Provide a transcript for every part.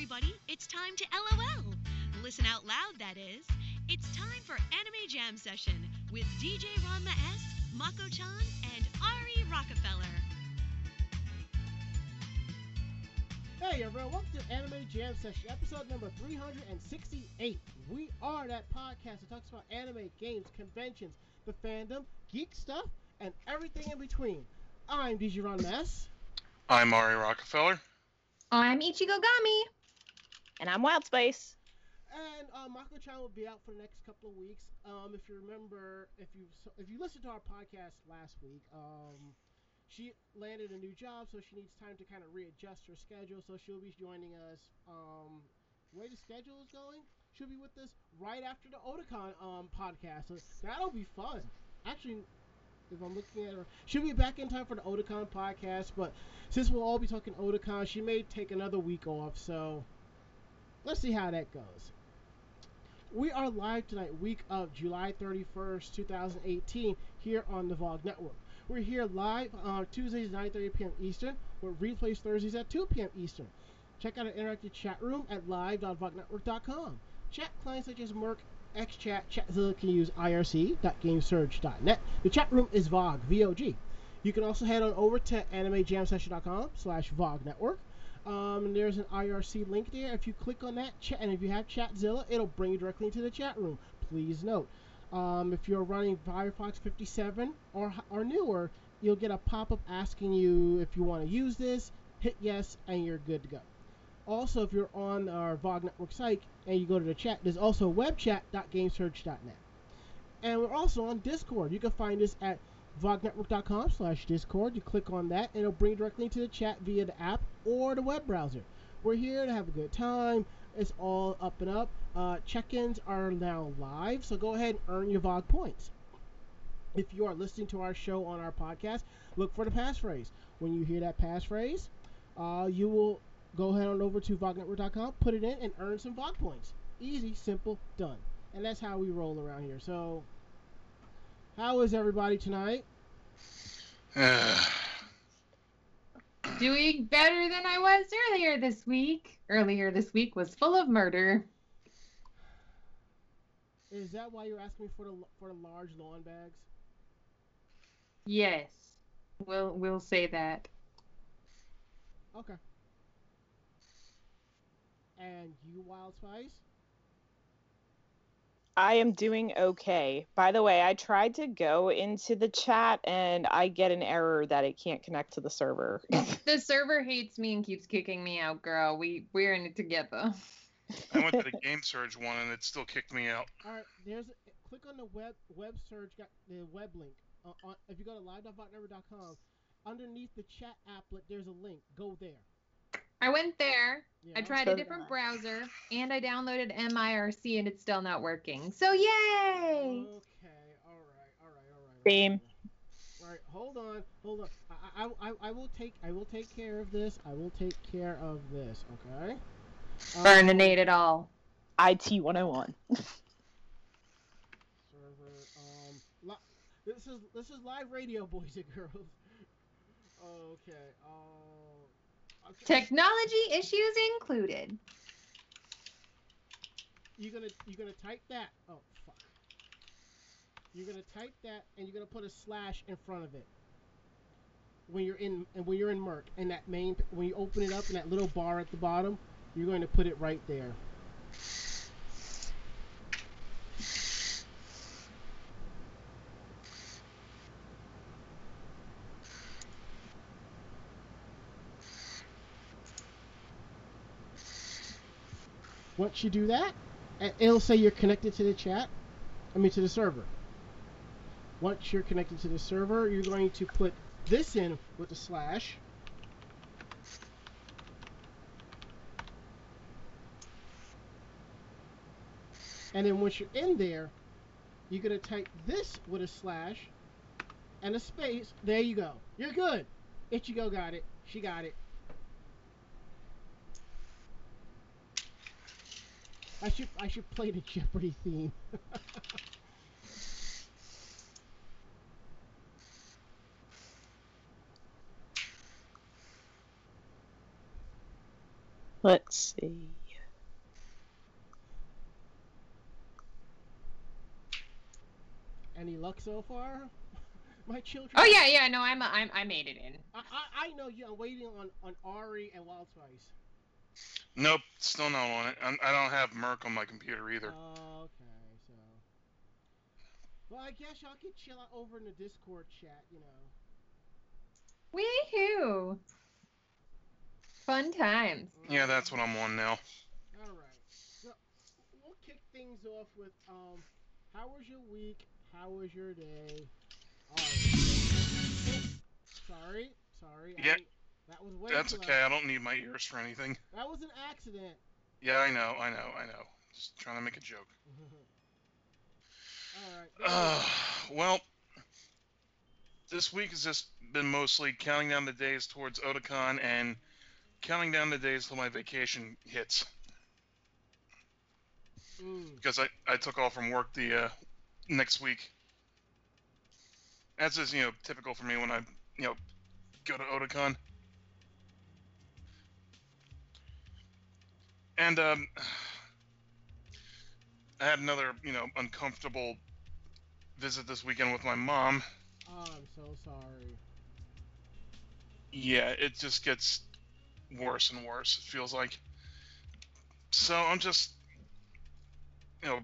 everybody. It's time to LOL. Listen out loud, that is. It's time for Anime Jam Session with DJ Ranma S, Mako chan, and Ari Rockefeller. Hey everyone, welcome to Anime Jam Session, episode number 368. We are that podcast that talks about anime, games, conventions, the fandom, geek stuff, and everything in between. I'm DJ Ranma S. I'm Ari Rockefeller. I'm Ichigo Gami. And I'm Wild Spice. And uh, Mako Chan will be out for the next couple of weeks. Um, if you remember, if you if you listened to our podcast last week, um, she landed a new job, so she needs time to kind of readjust her schedule. So she'll be joining us. Um, way the schedule is going, she'll be with us right after the Otakon um, podcast. So that'll be fun. Actually, if I'm looking at her, she'll be back in time for the Otakon podcast. But since we'll all be talking Otakon, she may take another week off. So let's see how that goes. We are live tonight, week of July 31st, 2018, here on the VOG Network. We're here live on Tuesdays at 9:30 p.m. Eastern, with replays Thursdays at 2 p.m. Eastern. Check out our interactive chat room at live.vognetwork.com. Chat clients such as mIRC, XChat, Chatzilla can use irc.gamesurge.net. The chat room is VOG, V-O-G. You can also head on over to animejamsession.com slash VOG Network. Um, and there's an IRC link there. If you click on that, chat, and if you have Chatzilla, it'll bring you directly into the chat room. Please note, um, if you're running Firefox 57 or, or newer, you'll get a pop-up asking you if you want to use this. Hit yes, and you're good to go. Also, if you're on our VOG Network site and you go to the chat, there's also webchat.gamesurge.net. And we're also on Discord. You can find us at vognetwork.com slash discord. You click on that, and it'll bring you directly to the chat via the app or the web browser. We're here to have a good time. It's all up and up. Uh, check-ins are now live, so go ahead and earn your VOG points. If you are listening to our show on our podcast, look for the passphrase. When you hear that passphrase, uh, you will go ahead on over to vognetwork.com, put it in, and earn some VOG points. Easy, simple, done. And that's how we roll around here. So, how is everybody tonight? Doing better than I was earlier this week. Earlier this week was full of murder. Is that why you're asking me for the for the large lawn bags? Yes. We'll we'll say that. Okay. And you, Wild Spice? I am doing okay. By the way, I tried to go into the chat and I get an error that it can't connect to the server. The server hates me and keeps kicking me out, girl. We we're in it together. I went to the Game Surge one and it still kicked me out. All right. There's a, click on the web web search. Got the web link. Uh, on, if you go to live.vognetwork.com, underneath the chat applet, there's a link. Go there. I went there. Yeah. I tried So a different browser and I downloaded MIRC and it's still not working. So yay! Okay. All right. All right. All right. Same. All right. Hold on. Hold on. I, I, I, I will take I will take care of this. I will take care of this. Okay. Um, Burninate it all. IT 101. server. Um, li- this is this is live radio, boys and girls. Okay. Uh, okay. Technology issues included. You're gonna you're gonna type that. Oh fuck. You're gonna type that, and you're gonna put a slash in front of it. When you're in and when you're in mIRC, and that main when you open it up in that little bar at the bottom, you're going to put it right there. You do that, and it'll say you're connected to the chat. I mean to the server. Once you're connected to the server, you're going to put this in with a slash. And then once you're in there, you're going to type this with a slash and a space. There you go. You're good. Ichigo got it. She got it. I should I should play the Jeopardy theme. Let's see. Any luck so far? My children. Oh yeah, yeah. No, I'm I'm I made it in. I, I, I know you. I'm waiting on, on Ari and Wild Spice. Nope, still not on it. I'm, I don't have mIRC on my computer either. Oh, okay, so. Well, I guess y'all can chill out over in the Discord chat, you know. Woohoo! Fun times. Yeah, that's what I'm on now. All right. So we'll kick things off with um, how was your week? How was your day? All right. Sorry, sorry. Yeah. didn't- that was way That's okay. I don't need my ears for anything. That was an accident. Yeah, I know, I know, I know. Just trying to make a joke. All right. Uh, well, this week has just been mostly counting down the days towards Otakon and counting down the days till my vacation hits. Mm. because I, I took off from work the uh, next week. As is, you know, typical for me when I, you know, go to Otakon. And um, I had another, you know, uncomfortable visit this weekend with my mom. Oh, I'm so sorry. Yeah, it just gets worse and worse. It feels like. So I'm just, you know,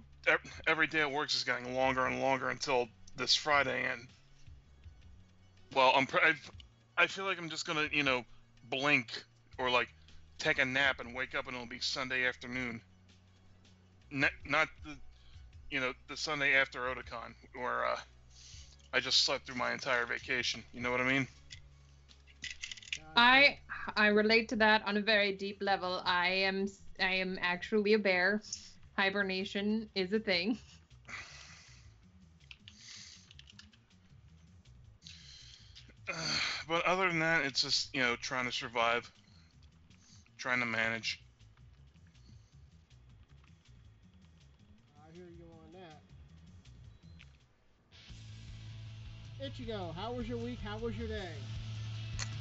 every day at work is getting longer and longer until this Friday, and well, I'm I've, I feel like I'm just gonna, you know, blink or like take a nap and wake up and it'll be Sunday afternoon. N- not the, you know, the Sunday after Otakon, where uh, I just slept through my entire vacation. You know what I mean? I I relate to that on a very deep level. I am I am actually a bear. Hibernation is a thing. but other than that, it's just you know trying to survive, trying to manage. I hear you on that. Ichigo, how was your week? How was your day?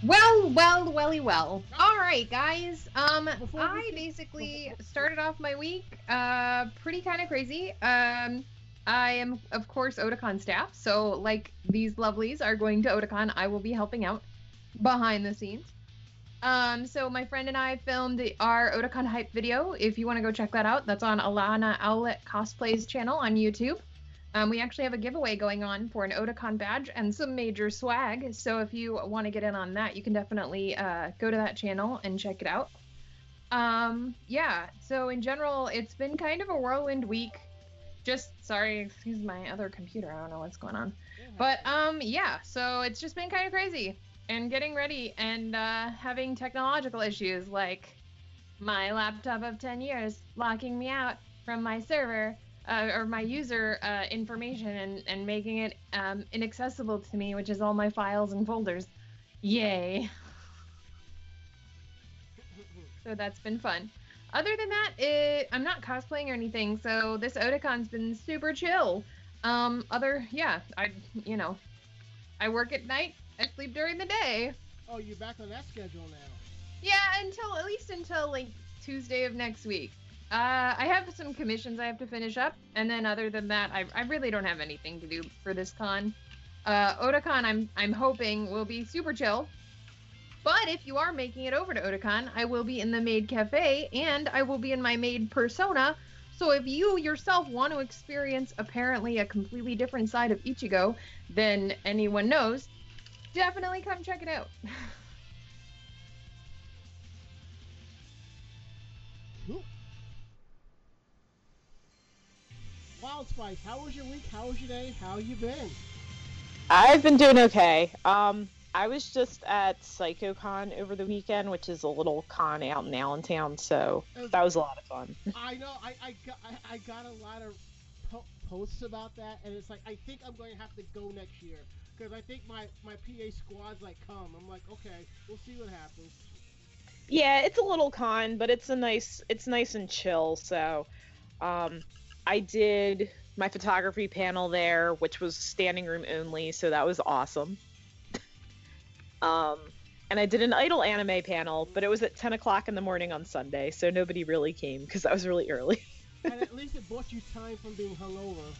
Well, well, welly, well. All right, guys. Um, Before I basically before- started off my week uh pretty kind of crazy. Um, I am of course Otakon staff, so like these lovelies are going to Otakon, I will be helping out behind the scenes. Um, so my friend and I filmed the- our Otakon hype video. If you want to go check that out, that's on Alana Owlet Cosplays channel on YouTube. Um, we actually have a giveaway going on for an Otakon badge and some major swag. So if you want to get in on that, you can definitely uh, go to that channel and check it out. Um, yeah. So in general, it's been kind of a whirlwind week. Just sorry, excuse my other computer. I don't know what's going on. But um, yeah. So it's just been kind of crazy and getting ready and uh, having technological issues like my laptop of 10 years locking me out from my server uh, or my user uh, information and, and making it um, inaccessible to me, which is all my files and folders. Yay. So that's been fun. Other than that, it, I'm not cosplaying or anything, so this Otakon's been super chill. Um, other, yeah, I, you know, I work at night, I sleep during the day. oh, you're back on that schedule now. Yeah, until at least until like Tuesday of next week. Uh, I have some commissions I have to finish up, and then other than that, I, I really don't have anything to do for this con. Uh, Otakon, I'm I'm hoping will be super chill. But if you are making it over to Otakon, I will be in the maid cafe, and I will be in my maid persona. So if you yourself want to experience apparently a completely different side of Ichigo than anyone knows, definitely come check it out. Wild Spice, how was your week? How was your day? How you been? I've been doing okay. Um, I was just at PsychoCon over the weekend, which is a little con out in Allentown, so that was a lot of fun. I know. I, I got I, I got a lot of po- posts about that, and it's like I think I'm going to have to go next year because I think my my PA squad's like come. I'm like okay, we'll see what happens. Yeah, it's a little con, but it's a nice, it's nice and chill. So, um, I did my photography panel there, which was standing room only, so that was awesome. Um, and I did an idol anime panel, but it was at 10 o'clock in the morning on Sunday, so nobody really came because that was really early. and at least it bought you time from being hungover.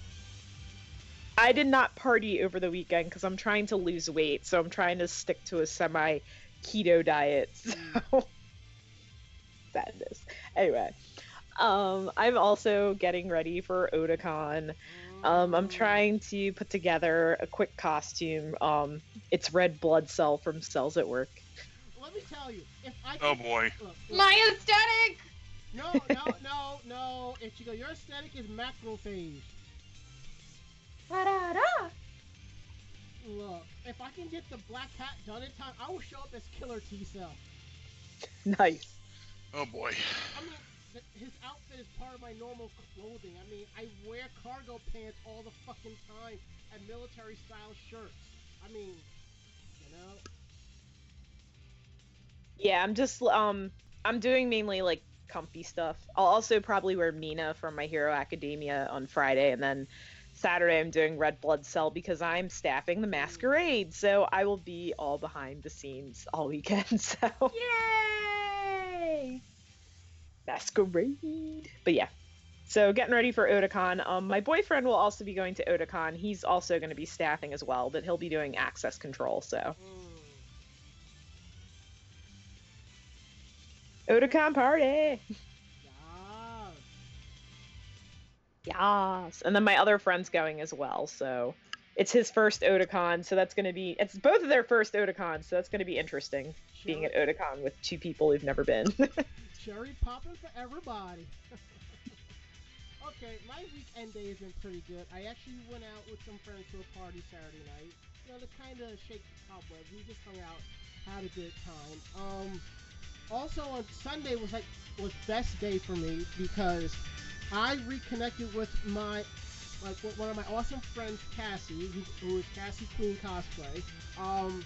I did not party over the weekend because I'm trying to lose weight, so I'm trying to stick to a semi keto diet. So sadness. Anyway, um, I'm also getting ready for Otakon. Um, I'm trying to put together a quick costume. Um, it's red blood cell from Cells at Work. Let me tell you, if I Oh boy. look, look, My aesthetic. no, no, no, no, Ichigo, your aesthetic is macrophage. Da-da-da. Look, if I can get the black hat done in time, I will show up as Killer T Cell. Nice. Oh boy. I mean, th- his outfit is part of my normal clothing. I mean, I wear cargo pants all the fucking time and military style shirts. I mean, you know. Yeah, I'm just um I'm doing mainly like comfy stuff. I'll also probably wear Mina from My Hero Academia on Friday and then Saturday I'm doing Red Blood Cell because I'm staffing the masquerade. So I will be all behind the scenes all weekend. So Yay! masquerade. But yeah. So getting ready for Otakon. Um my boyfriend will also be going to Otakon. He's also going to be staffing as well, but he'll be doing access control. So Mm. Otakon party. Yes. And then my other friend's going as well, so it's his first Otakon, so that's gonna be it's both of their first Otakon, so that's gonna be interesting being at Otakon with two people who've never been. Cherry popping for everybody. okay, my weekend day has been pretty good. I actually went out with some friends to a party Saturday night. You know, to kind of shake the cobwebs. We just hung out, had a good time. Um, also on Sunday was like was best day for me because I reconnected with my like one of my awesome friends, Cassie, who, is Cassie Queen Cosplay. Um,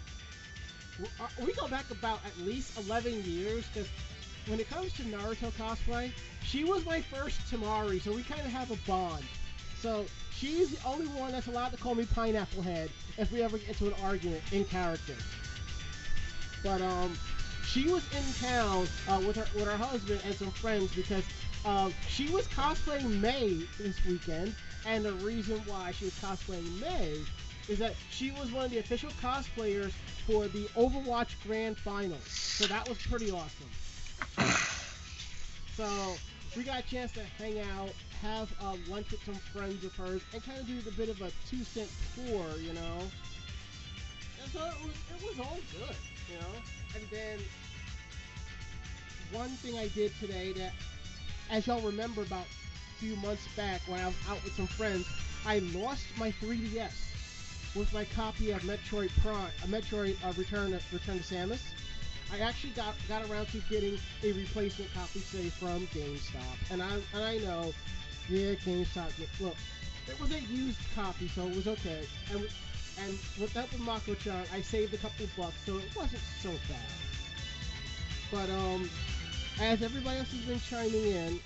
uh, we go back about at least 11 years because when it comes to Naruto cosplay, she was my first Temari, so we kind of have a bond. So she's the only one that's allowed to call me Pineapple Head if we ever get into an argument in character. But um, she was in town uh, with her with her husband and some friends because um, she was cosplaying Mei this weekend, and the reason why she was cosplaying Mei is that she was one of the official cosplayers for the Overwatch Grand Final. So that was pretty awesome. So we got a chance to hang out, have uh, lunch with some friends of hers, and kind of do a bit of a two cent tour, you know. And so it was, it was all good, you know. And then one thing I did today that, as y'all remember, about a few months back when I was out with some friends, I lost my 3DS with my copy of Metroid Prime, uh, Metroid uh, Return to, Return to Samus. I actually got got around to getting a replacement copy, say from GameStop, and I and I know, yeah, GameStop. Look, it was a used copy, so it was okay. And and with that with Mako-chan, I saved a couple bucks, so it wasn't so bad. But um, as everybody else has been chiming in,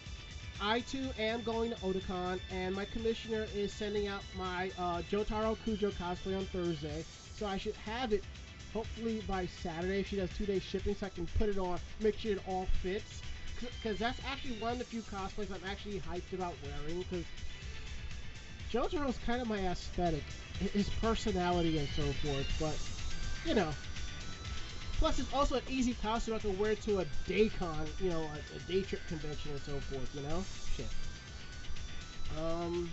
I too am going to Otakon, and my commissioner is sending out my uh, Jotaro Kujo cosplay on Thursday, so I should have it hopefully by Saturday if she does two day shipping, so I can put it on, make sure it all fits. Because that's actually one of the few cosplays I'm actually hyped about wearing. Because Jotaro's kind of my aesthetic, his personality and so forth. But you know, plus it's also an easy costume I can wear to a day con, you know, a, a day trip convention and so forth. You know, shit. Um,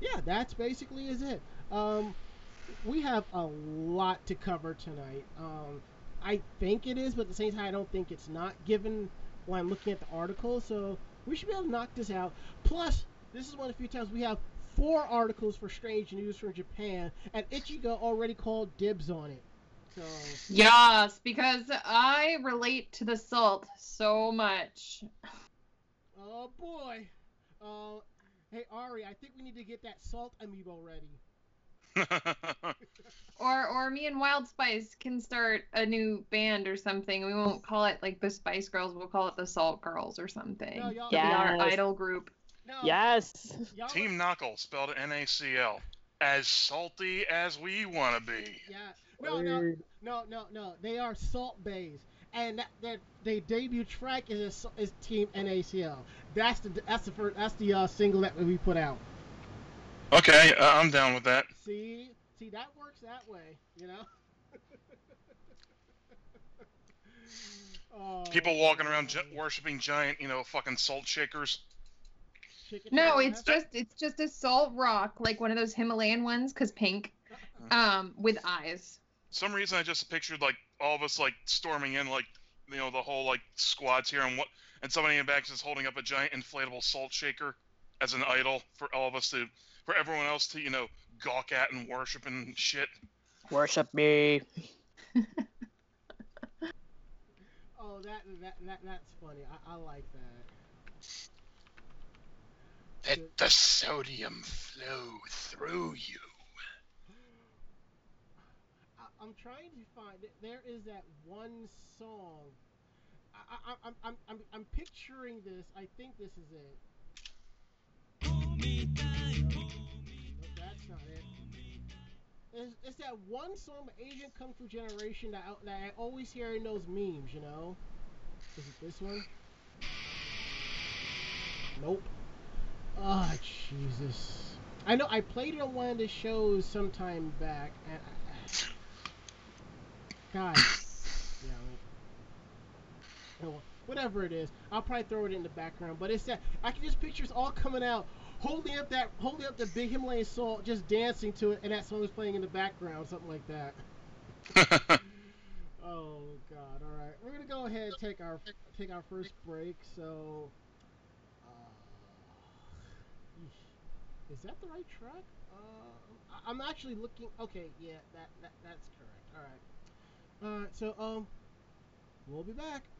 yeah, that's basically is it. Um, we have a lot to cover tonight. Um, I think it is, but at the same time, I don't think it's not, given when I'm looking at the article. So we should be able to knock this out. Plus, this is one of the few times we have four articles for strange news from Japan, and Ichigo already called dibs on it. So Yes, because I relate to the salt so much. Oh boy. Uh, hey Ari, I think we need to get that salt amiibo ready. Or or me and Wild Spice can start a new band or something. We won't call it like the Spice Girls. We'll call it the Salt Girls or something. No, y'all, our idol group. no, yes. y'all, Team Knuckle, spelled N-A-C-L. As salty as we want to be. Yeah, No, no, no, no, no. They are Salt Bays, and their that they debut track is is Team NACL. That's the that's the first that's the uh, single that we put out. Okay, uh, I'm down with that. See, see that works that way, you know. oh, People walking around gi- worshiping giant, you know, fucking salt shakers. Chicken No, it's huh? just it's just a salt rock, like one of those Himalayan ones, cause pink, um, with eyes. Some reason I just pictured like all of us like storming in, like you know, the whole like squads here, and what, and somebody in the back is holding up a giant inflatable salt shaker as an idol for all of us to, for everyone else to, you know, gawk at and worship and shit. Worship me. Oh, that that that that's funny. I, I like that. Let the sodium flow through you. I'm trying to find it. There is that one song. I, I, I'm, I'm, I'm, I'm picturing this. I think this is it. Nope, that's not it. It's, it's that one song, Asian Kung Fu Generation, that I, that I always hear in those memes. You know? Is it this one? Nope. Ah, Jesus. I know I played it on one of the shows sometime back, and God, yeah, well, whatever it is, I'll probably throw it in the background. But it's that I can just picture us all coming out, holding up that, holding up the big Himalayan salt, just dancing to it, and that song is playing in the background, something like that. Oh God! All right, we're gonna go ahead and take our take our first break. So, uh, is that the right track? Uh, I'm actually looking. Okay, yeah, that, that that's correct. All right. All right. So, um, we'll be back.「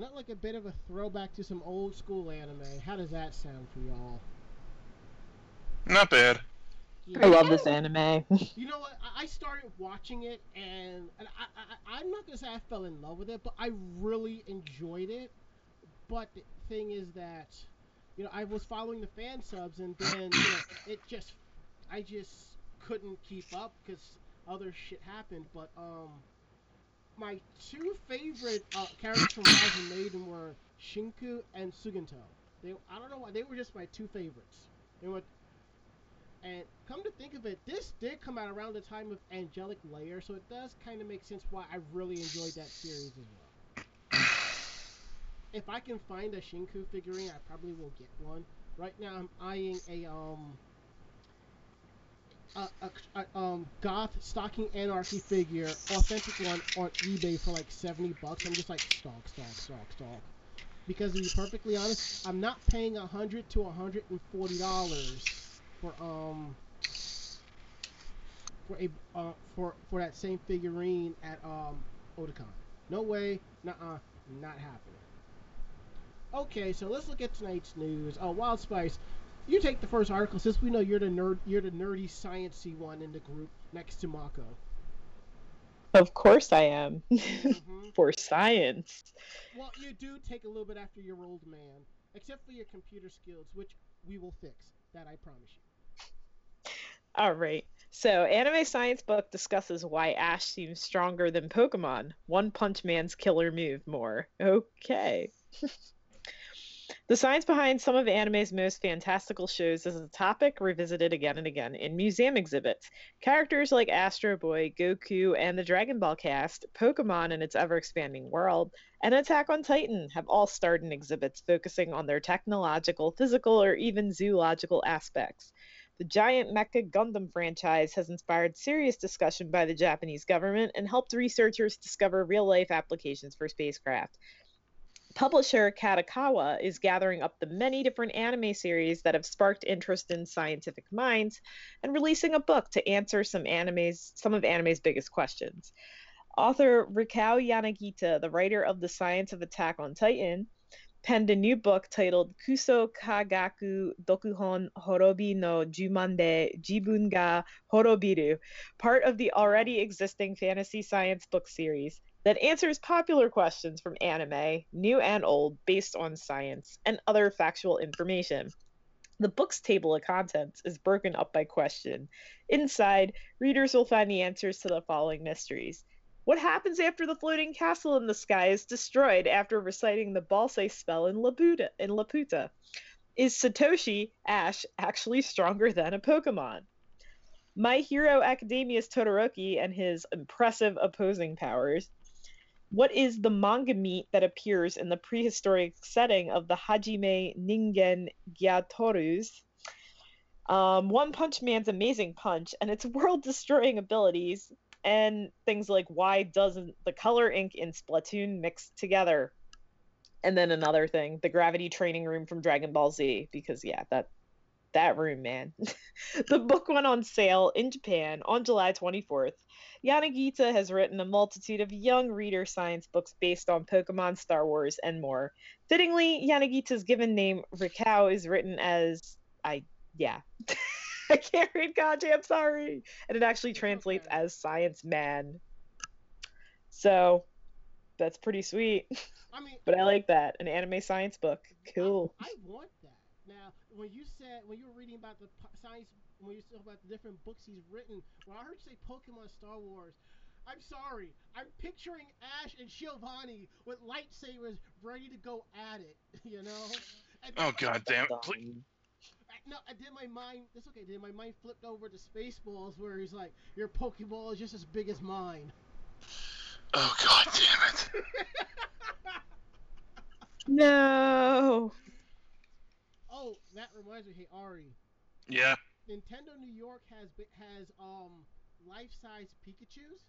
not like a bit of a throwback to some old school anime. How does that sound for y'all? Not bad. Yeah. I love this anime. You know what? I- I started watching it, and, and I, I, I'm not gonna say I fell in love with it, but I really enjoyed it. But the thing is that, you know, I was following the fan subs, and then you know, it just, I just couldn't keep up because other shit happened. But um, my two favorite uh, characters from Rozen Maiden were Shinku and Suigintou. They, I don't know why, they were just my two favorites. They were and come to think of it, this did come out around the time of Angelic Layer, so it does kind of make sense why I really enjoyed that series as well. If I can find a Shinku figurine, I probably will get one. Right now, I'm eyeing a um a, a, a um goth stocking anarchy figure, authentic one on eBay for like seventy bucks. I'm just like stalk, stalk, stalk, stalk. Because to be perfectly honest, I'm not paying a hundred to a hundred and forty dollars for um for a uh, for for that same figurine at um Otakon. No way, nah, not happening. Okay, so let's look at tonight's news. Oh, Wild Spice, you take the first article since we know you're the nerd, you're the nerdy sciencey one in the group next to Mako. of course I am. hmm For science. Well, you do take a little bit after your old man, except for your computer skills, which we will fix. That I promise you. All right. So, Anime Science Book discusses why Ash seems stronger than Pokemon. One Punch Man's killer move more. Okay. the science behind some of anime's most fantastical shows is a topic revisited again and again in museum exhibits. Characters like Astro Boy, Goku, and the Dragon Ball cast, Pokemon and its ever expanding world, and Attack on Titan have all starred in exhibits focusing on their technological, physical, or even zoological aspects. The giant Mecha Gundam franchise has inspired serious discussion by the Japanese government and helped researchers discover real life applications for spacecraft. Publisher Kadokawa is gathering up the many different anime series that have sparked interest in scientific minds and releasing a book to answer some anime's some of anime's biggest questions. Author Rikao Yanagita, the writer of The Science of Attack on Titan, penned a new book titled Kuso Kagaku Dokuhon Horobi no Jumande Jibun ga Horobiru, part of the already existing fantasy science book series that answers popular questions from anime, new and old, based on science and other factual information. The book's table of contents is broken up by question. Inside, readers will find the answers to the following mysteries. What happens after the floating castle in the sky is destroyed after reciting the Balse spell in Laputa? In Laputa? Is Satoshi Ash actually stronger than a Pokemon? My Hero Academia's Todoroki and his impressive opposing powers. What is the manga meat that appears in the prehistoric setting of the Hajime Ningen Gyatorus? Um, One Punch Man's amazing punch and its world destroying abilities, and things like why doesn't the color ink in Splatoon mix together? And then another thing, the gravity training room from Dragon Ball Z, because yeah, that that room, man. the book went on sale in Japan on July 24th. Yanagita has written a multitude of young reader science books based on Pokemon, Star Wars, and more. Fittingly, Yanagita's given name Rikao is written as I yeah. I can't read kanji, I'm sorry. And it actually translates okay. as science man. So that's pretty sweet. I mean, But I like that. An anime science book. Cool. I, I want. Now, when you said when you were reading about the science, when you talk about the different books he's written, when I heard you say Pokemon Star Wars, I'm sorry, I'm picturing Ash and Giovanni with lightsabers ready to go at it. You know? And Oh god damn it! Please. No, I did my mind. That's okay. Did my mind flipped over to Spaceballs, where he's like, "Your Pokeball is just as big as mine." Oh god damn it! No. Oh, that reminds me. Hey, Ari, Yeah. Nintendo New York has has um life-size Pikachu's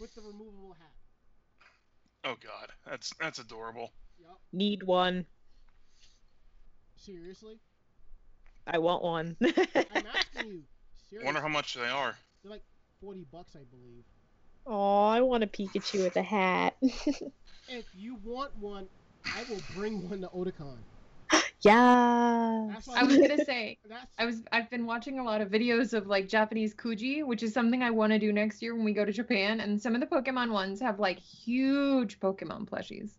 with the removable hat. Oh god, that's that's adorable. Yup. Need one. Seriously, I want one. I'm asking you. Seriously, Wonder how much they are. they're like forty bucks, I believe. Oh, I want a Pikachu with a hat. If you want one, I will bring one to Otakon. Yeah. I was gonna say I was I've been watching a lot of videos of like Japanese Kuji, which is something I want to do next year when we go to Japan. And some of the Pokemon ones have like huge Pokemon plushies.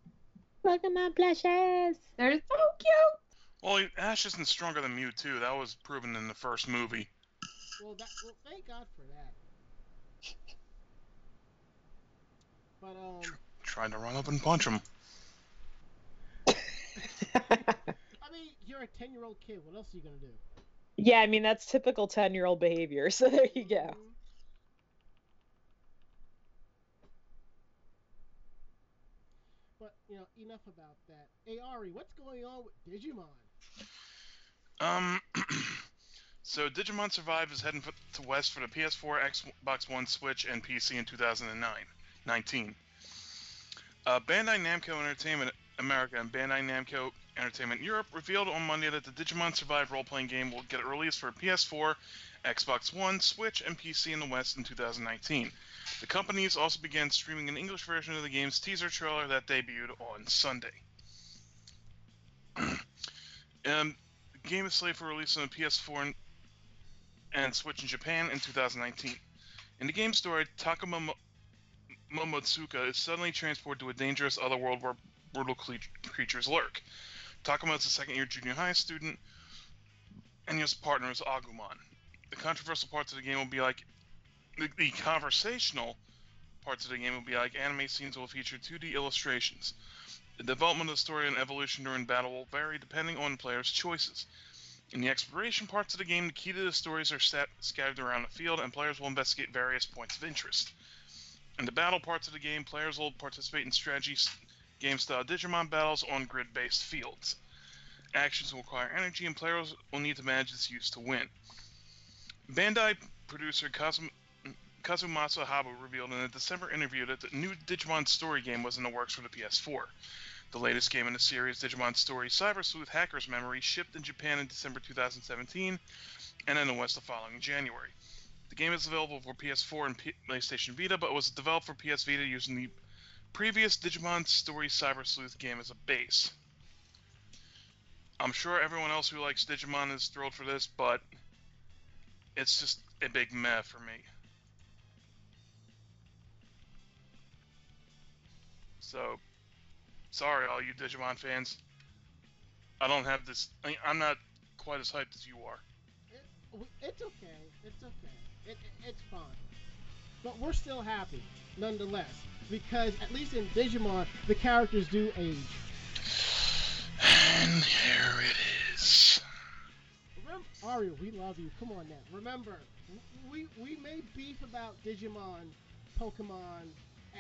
Pokemon plushes. They're so cute. Well, Ash isn't stronger than Mewtwo. That was proven in the first movie. well. That well. Thank God for that. But um, Tried to run up and punch him. I mean, you're a ten-year-old kid. What else are you gonna do? yeah, I mean that's typical ten-year-old behavior. So there you go. Mhm. But you know, enough about that. Hey Ari, what's going on with Digimon? Um, so Digimon Survive is heading for, to West for the PS4, Xbox One, Switch, and PC in 2009, 19. Uh, Bandai Namco Entertainment America and Bandai Namco Entertainment Europe revealed on Monday that the Digimon Survive role-playing game will get released for PS4, Xbox One, Switch, and PC in the West in 2019. The companies also began streaming an English version of the game's teaser trailer that debuted on Sunday. um, the game is slated for release on the PS4 and, Switch in Japan in 2019. In the game story, Takuma Mo- Momotsuka is suddenly transported to a dangerous other world where brutal creatures lurk. Takuma is a second-year junior high student, and his partner is Agumon. The controversial parts of the game will be like the, the conversational parts of the game will be like anime scenes will feature 2D illustrations. The development of the story and evolution during battle will vary depending on player's choices. In the exploration parts of the game, the key to the stories are stat- scattered around the field, and players will investigate various points of interest. In the battle parts of the game, players will participate in strategy game style Digimon battles on grid based fields. Actions will require energy, and players will need to manage its use to win. Bandai producer Kazum- Kazumasa Habu revealed in a December interview that the new Digimon story game was in the works for the PS4. The latest game in the series, Digimon Story Cyber Sleuth Hacker's Memory, shipped in Japan in December 2017 and in the West the following January. The game is available for PS4 and P- PlayStation Vita, but was developed for PS Vita using the previous Digimon Story Cyber Sleuth game as a base. I'm sure everyone else who likes Digimon is thrilled for this, but it's just a big meh for me. So, sorry, all you Digimon fans. I don't have this. I mean, I'm not quite as hyped as you are. It, it's okay. It's okay. It, it, it's fine. But we're still happy, nonetheless, because at least in Digimon, the characters do age. And here it is. Remember, Aria, we love you. Come on now. Remember, we we may beef about Digimon, Pokemon,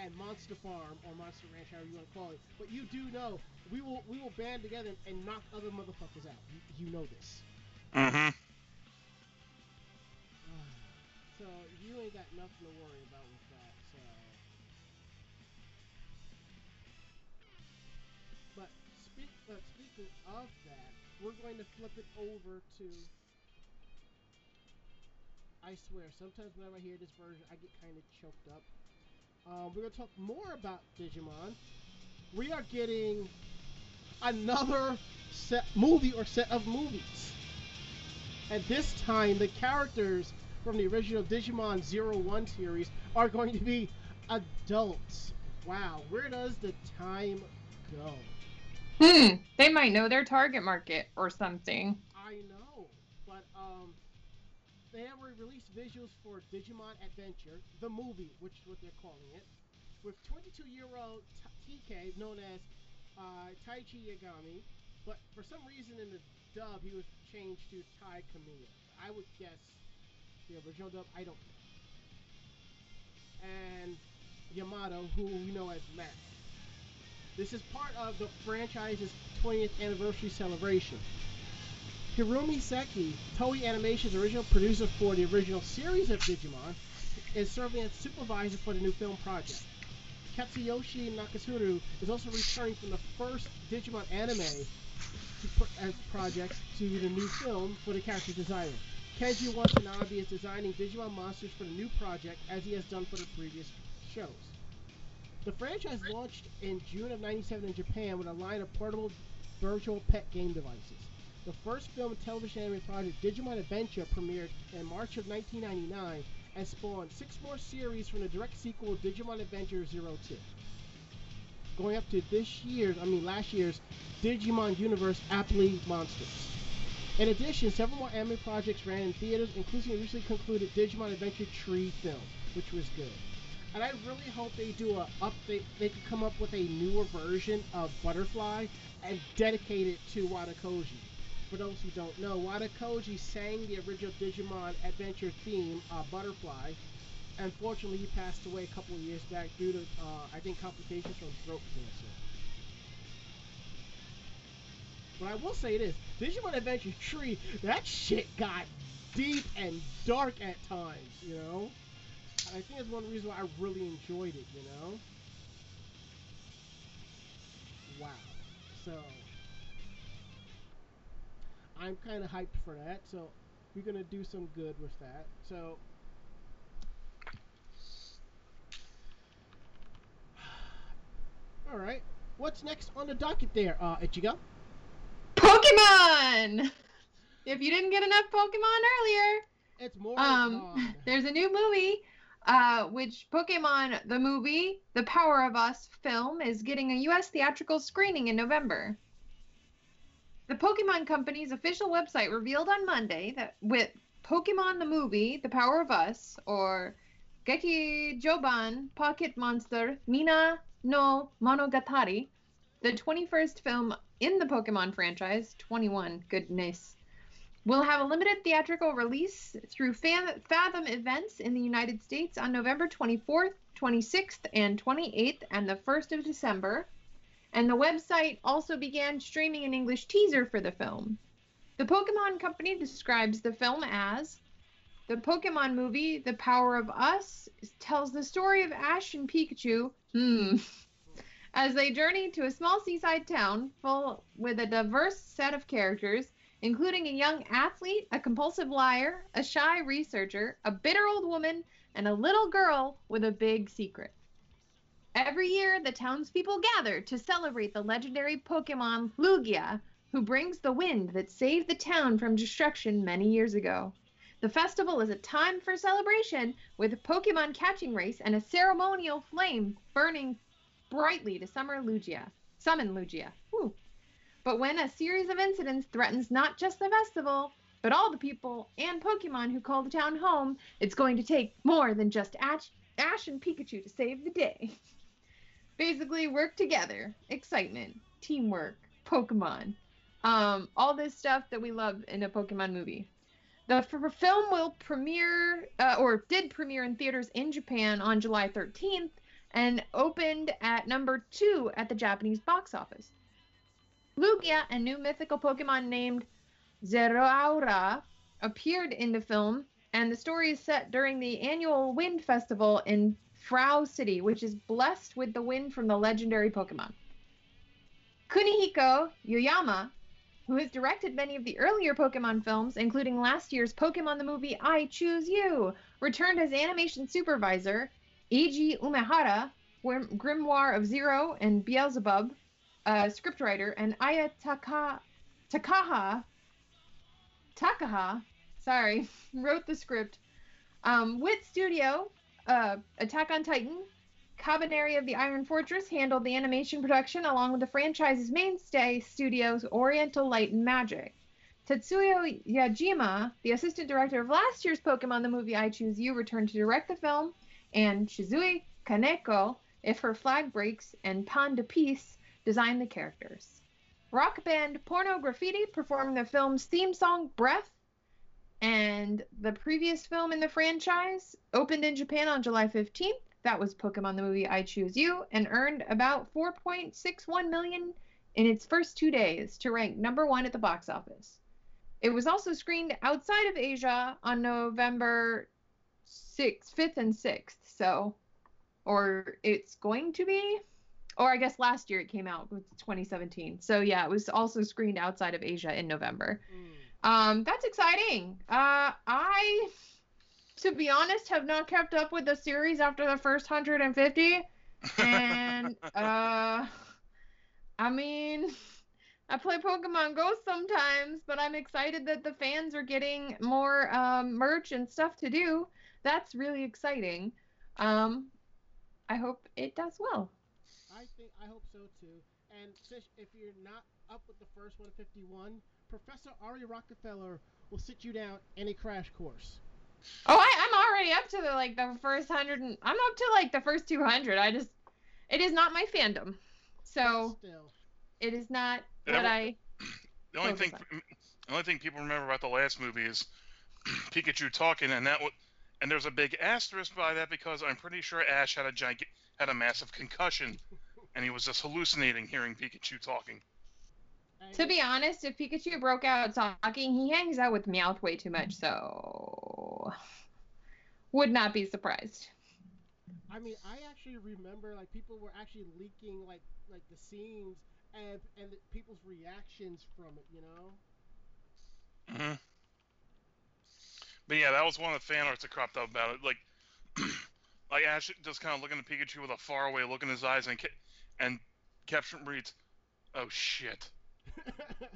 and Monster Farm or Monster Ranch, however you want to call it. But you do know we will we will band together and knock other motherfuckers out. You, you know this. Mm-hmm. So you ain't got nothing to worry about with speaking of that, we're going to flip it over to. I swear, sometimes whenever I hear this version, I get kind of choked up. Um, we're going to talk more about Digimon. We are getting another set movie or set of movies. And this time, the characters from the original Digimon Zero One series are going to be adults. Wow, where does the time go? Hmm. They might know their target market or something. I know, but um, they have released visuals for Digimon Adventure, the movie, which is what they're calling it, with 22-year-old T- TK known as uh, Taichi Yagami, but for some reason in the dub he was changed to Tai Kamiya. I would guess the original dub. I don't know. And Yamato, who we know as Matt. This is part of the franchise's 20th anniversary celebration. Hiromi Seki, Toei Animation's original producer for the original series of Digimon, is serving as supervisor for the new film project. Katsuyoshi Nakatsuru is also returning from the first Digimon anime as uh, projects to the new film for the character designer. Kenji Watanabe is designing Digimon monsters for the new project as he has done for the previous shows. The franchise launched in June of 97 in Japan with a line of portable virtual pet game devices. The first film and television anime project, Digimon Adventure, premiered in March of 1999 and spawned six more series from the direct sequel Digimon Adventure 02. Going up to this year's, I mean last year's, Digimon Universe Appli Monsters. In addition, several more anime projects ran in theaters, including the recently concluded Digimon Adventure tri. film, which was good. And I really hope they do a update. They can come up with a newer version of Butterfly and dedicate it to Wada Koji. For those who don't know, Wada Koji sang the original Digimon Adventure theme, uh, Butterfly. Unfortunately, he passed away a couple of years back due to, uh, I think, complications from throat cancer. But I will say this: Digimon Adventure tri., that shit got deep and dark at times, you know. And I think that's one reason why I really enjoyed it, you know. Wow. So I'm kind of hyped for that. So we're gonna do some good with that. So. All right. What's next on the docket there, uh, Ichigo? Pokemon! If you didn't get enough Pokemon earlier, It's more. um, there's a new movie, uh, which Pokemon the movie, The Power of Us film, is getting a U.S. theatrical screening in November. The Pokemon Company's official website revealed on Monday that with Pokemon the movie, The Power of Us, or Geki Joban Pocket Monster Mina no Monogatari, the 21st film in the Pokemon franchise, 21, goodness, will have a limited theatrical release through Fa- Fathom events in the United States on November 24th, 26th, and 28th, and the 1st of December. And the website also began streaming an English teaser for the film. The Pokemon Company describes the film as the Pokemon movie, The Power of Us, tells the story of Ash and Pikachu, hmm, as they journey to a small seaside town full with a diverse set of characters, including a young athlete, a compulsive liar, a shy researcher, a bitter old woman, and a little girl with a big secret. Every year, the townspeople gather to celebrate the legendary Pokemon Lugia, who brings the wind that saved the town from destruction many years ago. The festival is a time for celebration with a Pokemon catching race and a ceremonial flame burning brightly to summer Lugia. Summon Lugia. Woo. But when a series of incidents threatens not just the festival, but all the people and Pokemon who call the town home, it's going to take more than just Ash, Ash and Pikachu to save the day. Basically, work together, excitement, teamwork, Pokemon, um, all this stuff that we love in a Pokemon movie. The f- film will premiere, uh, or did premiere in theaters in Japan on July 13th and opened at number two at the Japanese box office. Lugia, a new mythical Pokemon named Zeraora, appeared in the film, and the story is set during the annual Wind Festival in Fula City, which is blessed with the wind from the legendary Pokemon. Kunihiko Yuyama, who has directed many of the earlier Pokemon films, including last year's Pokemon the movie I Choose You, returned as animation supervisor. Eiji Umehara, Grimoire of Zero and Beelzebub, uh, scriptwriter, and Aya Taka- Takaha, Takaha, sorry, wrote the script. Um, Wit Studio, uh, Attack on Titan, Kabaneri of the Iron Fortress handled the animation production along with the franchise's mainstay studios Oriental Light and Magic. Tetsuya Yajima, the assistant director of last year's Pokemon the movie I Choose You, returned to direct the film, and Shizue Kaneko, If Her Flag Breaks, and Pan de Peace designed the characters. Rock band Porno Graffitti performed the film's theme song Breath, and the previous film in the franchise opened in Japan on July 15th. That was Pokemon the movie I Choose You, and earned about 4.61 million in its first two days to rank number one at the box office. It was also screened outside of Asia on November 6th, 5th, and 6th. So, or it's going to be, or I guess last year it came out with 2017. So yeah, it was also screened outside of Asia in November. Mm. Um, that's exciting. Uh, I, to be honest, have not kept up with the series after the first 150. And uh I mean I play Pokemon Go sometimes, but I'm excited that the fans are getting more um, merch and stuff to do. That's really exciting. Um, I hope it does well. I think I hope so too. And since if you're not up with the first 151, Professor Ari Rockefeller will sit you down any crash course. Oh, I, I'm already up to the like the first hundred. And, I'm up to like the first 200. I just, it is not my fandom, so Still, it is not Yeah, what I. The only Focus thing, the only thing people remember about the last movie is Pikachu talking, and that wa- and there's a big asterisk by that because I'm pretty sure Ash had a giant, had a massive concussion, and he was just hallucinating hearing Pikachu talking. To be honest, if Pikachu broke out talking, he hangs out with Meowth way too much, so would not be surprised. I mean, I actually remember like people were actually leaking like like the scenes and and the, people's reactions from it. You know. hmm But yeah, that was one of the fan arts that cropped up about it. Like, like Ash just kind of looking at Pikachu with a faraway look in his eyes, and ca- and caption reads, "Oh shit,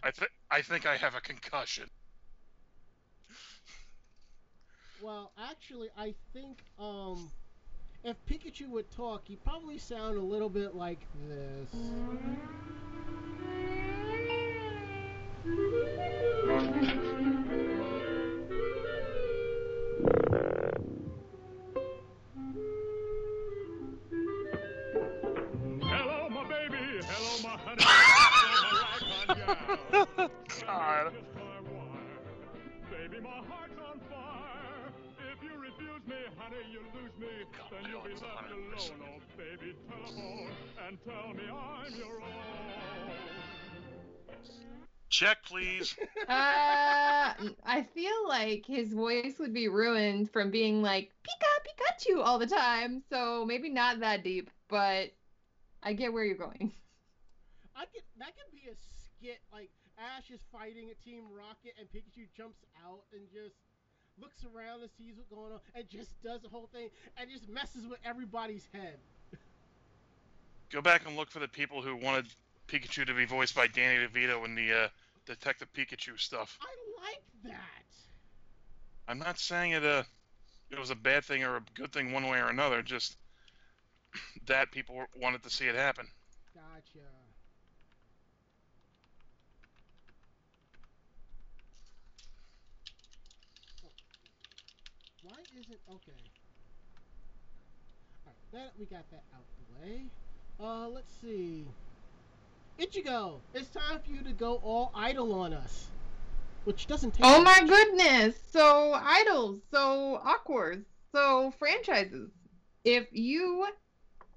I think I think I have a concussion." well, actually, I think um, if Pikachu would talk, he'd probably sound a little bit like this. Hello, my ragtime gal. God. Just my wire. Baby, my heart's on fire. If you refuse me, honey, you lose me. God, then you'll be left alone. Oh, baby, telephone and tell me I'm your own. Check, please. Uh, I feel like his voice would be ruined from being like Pika Pikachu all the time, so maybe not that deep, but I get where you're going. I could that could be a skit like Ash is fighting a Team Rocket and Pikachu jumps out and just looks around and sees what's going on and just does the whole thing and just messes with everybody's head. Go back and look for the people who wanted Pikachu to be voiced by Danny DeVito in the uh, Detective Pikachu stuff. I like that. I'm not saying it uh, it was a bad thing or a good thing one way or another. Just that people wanted to see it happen. Gotcha. Why isn't okay? Alright, that we got that out the way. Uh, let's see. Ichigo, it's time for you to go all idle on us, which doesn't take. Oh my goodness! So idols, so awkward, so franchises. If you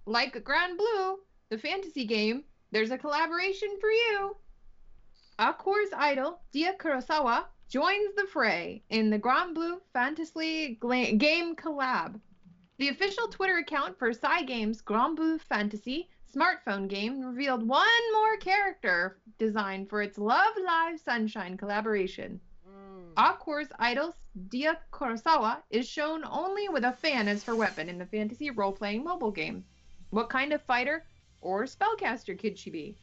like Grand Blue, the fantasy game, there's a collaboration for you. Aqours' idol, Dia Kurosawa, joins the fray in the Granblue Fantasy Game collab. The official Twitter account for Cygames Grand Blue Fantasy smartphone game revealed one more character design for its Love Live Sunshine collaboration. Mm. Aqours' idol, Dia Kurosawa, is shown only with a fan as her weapon in the fantasy role playing mobile game. What kind of fighter or spellcaster could she be?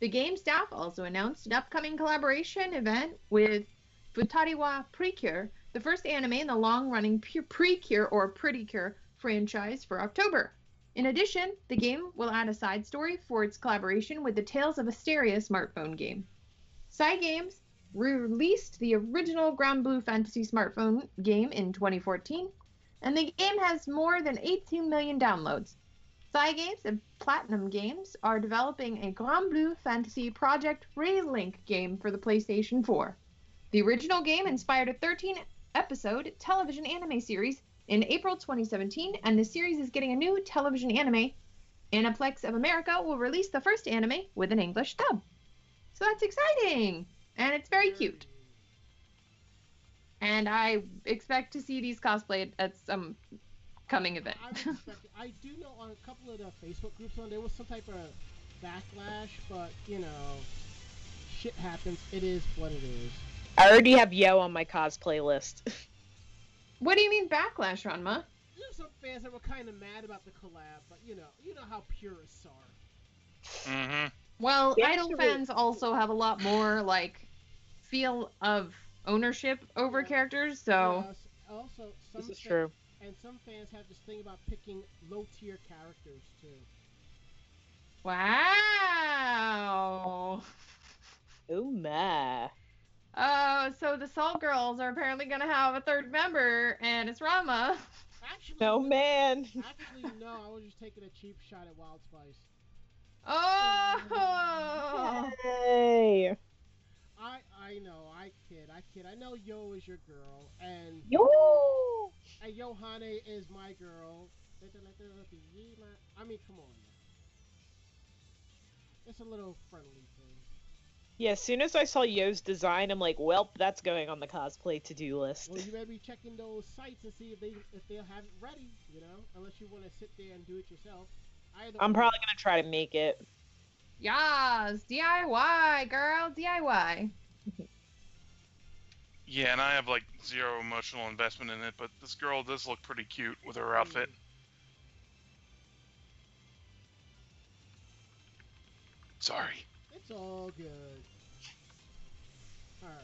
The game staff also announced an upcoming collaboration event with Futariwa Precure, the first anime in the long running Precure or Pretty Cure franchise for October. In addition, the game will add a side story for its collaboration with the Tales of Asteria smartphone game. Cygames released the original Granblue Fantasy smartphone game in 2014, and the game has more than 18 million downloads. Cygames and Platinum Games are developing a Granblue Fantasy Project Relink game for the PlayStation 4. The original game inspired a 13 episode television anime series in April 2017, and the series is getting a new television anime. Aniplex of America will release the first anime with an English dub. So that's exciting! And it's very cute. And I expect to see these cosplayed at some coming event. I, would expect it. I do know on a couple of the Facebook groups on there was some type of backlash, but you know, shit happens. It is what it is. I already have Yo on my cosplay list. what do you mean backlash, Ranma? There's some fans that were kind of mad about the collab, but you know, you know how purists are. Mm-hmm. Well, Yeah, idol sure. fans also have a lot more like feel of ownership over Yeah. characters. So Yes, also, some This is fa- true. And some fans have this thing about picking low tier characters too. wow. Oh my. Oh, so the Salt Girls are apparently gonna have a third member, and it's Rama. Actually, No man. Actually, no. I was just taking a cheap shot at Wild Spice. Oh. Hey. I I know. I kid. I kid. I know Yo is your girl, and Yo. And Yohane is my girl. I mean, come on. Now. It's a little friendly thing. Yeah, as soon as I saw Yo's design, I'm like, well, that's going on the cosplay to-do list. Well, you better be checking those sites and see if they if they'll have it ready. You know, unless you want to sit there and do it yourself. Either I'm probably gonna try to make it. Yes, DIY, girl, DIY. Yeah, and I have like zero emotional investment in it, but this girl does look pretty cute with her outfit. Sorry. It's all good. Alright.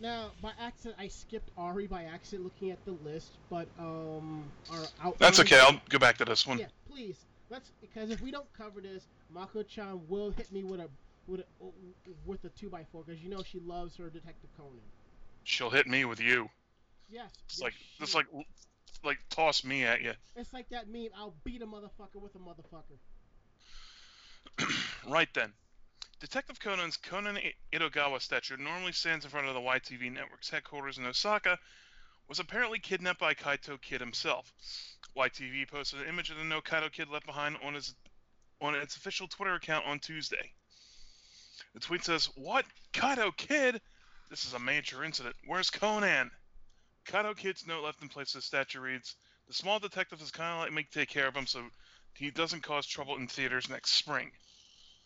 Now, by accident, I skipped Ari by accident looking at the list, but, um, our outline... That's okay. I'll go back to this one. Yeah, please. Let's, because if we don't cover this, Mako-chan will hit me with a, with a, with a 2x4, because you know she loves her Detective Conan. She'll hit me with you. Yes. It's yes, like she- it's like like toss me at you. It's like that meme, I'll beat a motherfucker with a motherfucker. right then. Detective Conan's Conan Edogawa statue normally stands in front of the YTV network's headquarters in Osaka, was apparently kidnapped by Kaito Kid himself. YTV posted an image of the No Kaito Kid left behind on his on its official Twitter account on Tuesday. The tweet says, "What Kaito Kid? This is a major incident. Where's Conan?" Kaito Kid's note left in place of the statue reads, "The small detective is kind of like me to take care of him, so he doesn't cause trouble in theaters next spring."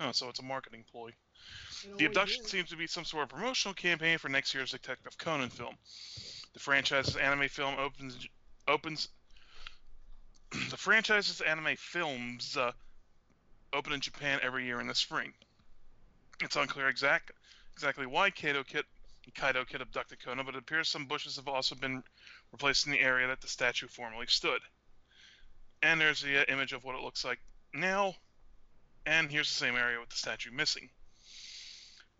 Oh, so it's a marketing ploy. The abduction is. seems to be some sort of promotional campaign for next year's Detective Conan film. The franchise's anime film opens opens. the franchise's anime films uh, open in Japan every year in the spring. It's unclear exact exactly why Kaito Kid Kaito Kid abducted Conan, but it appears some bushes have also been replaced in the area that the statue formerly stood. And there's the uh, image of what it looks like now. And here's the same area with the statue missing.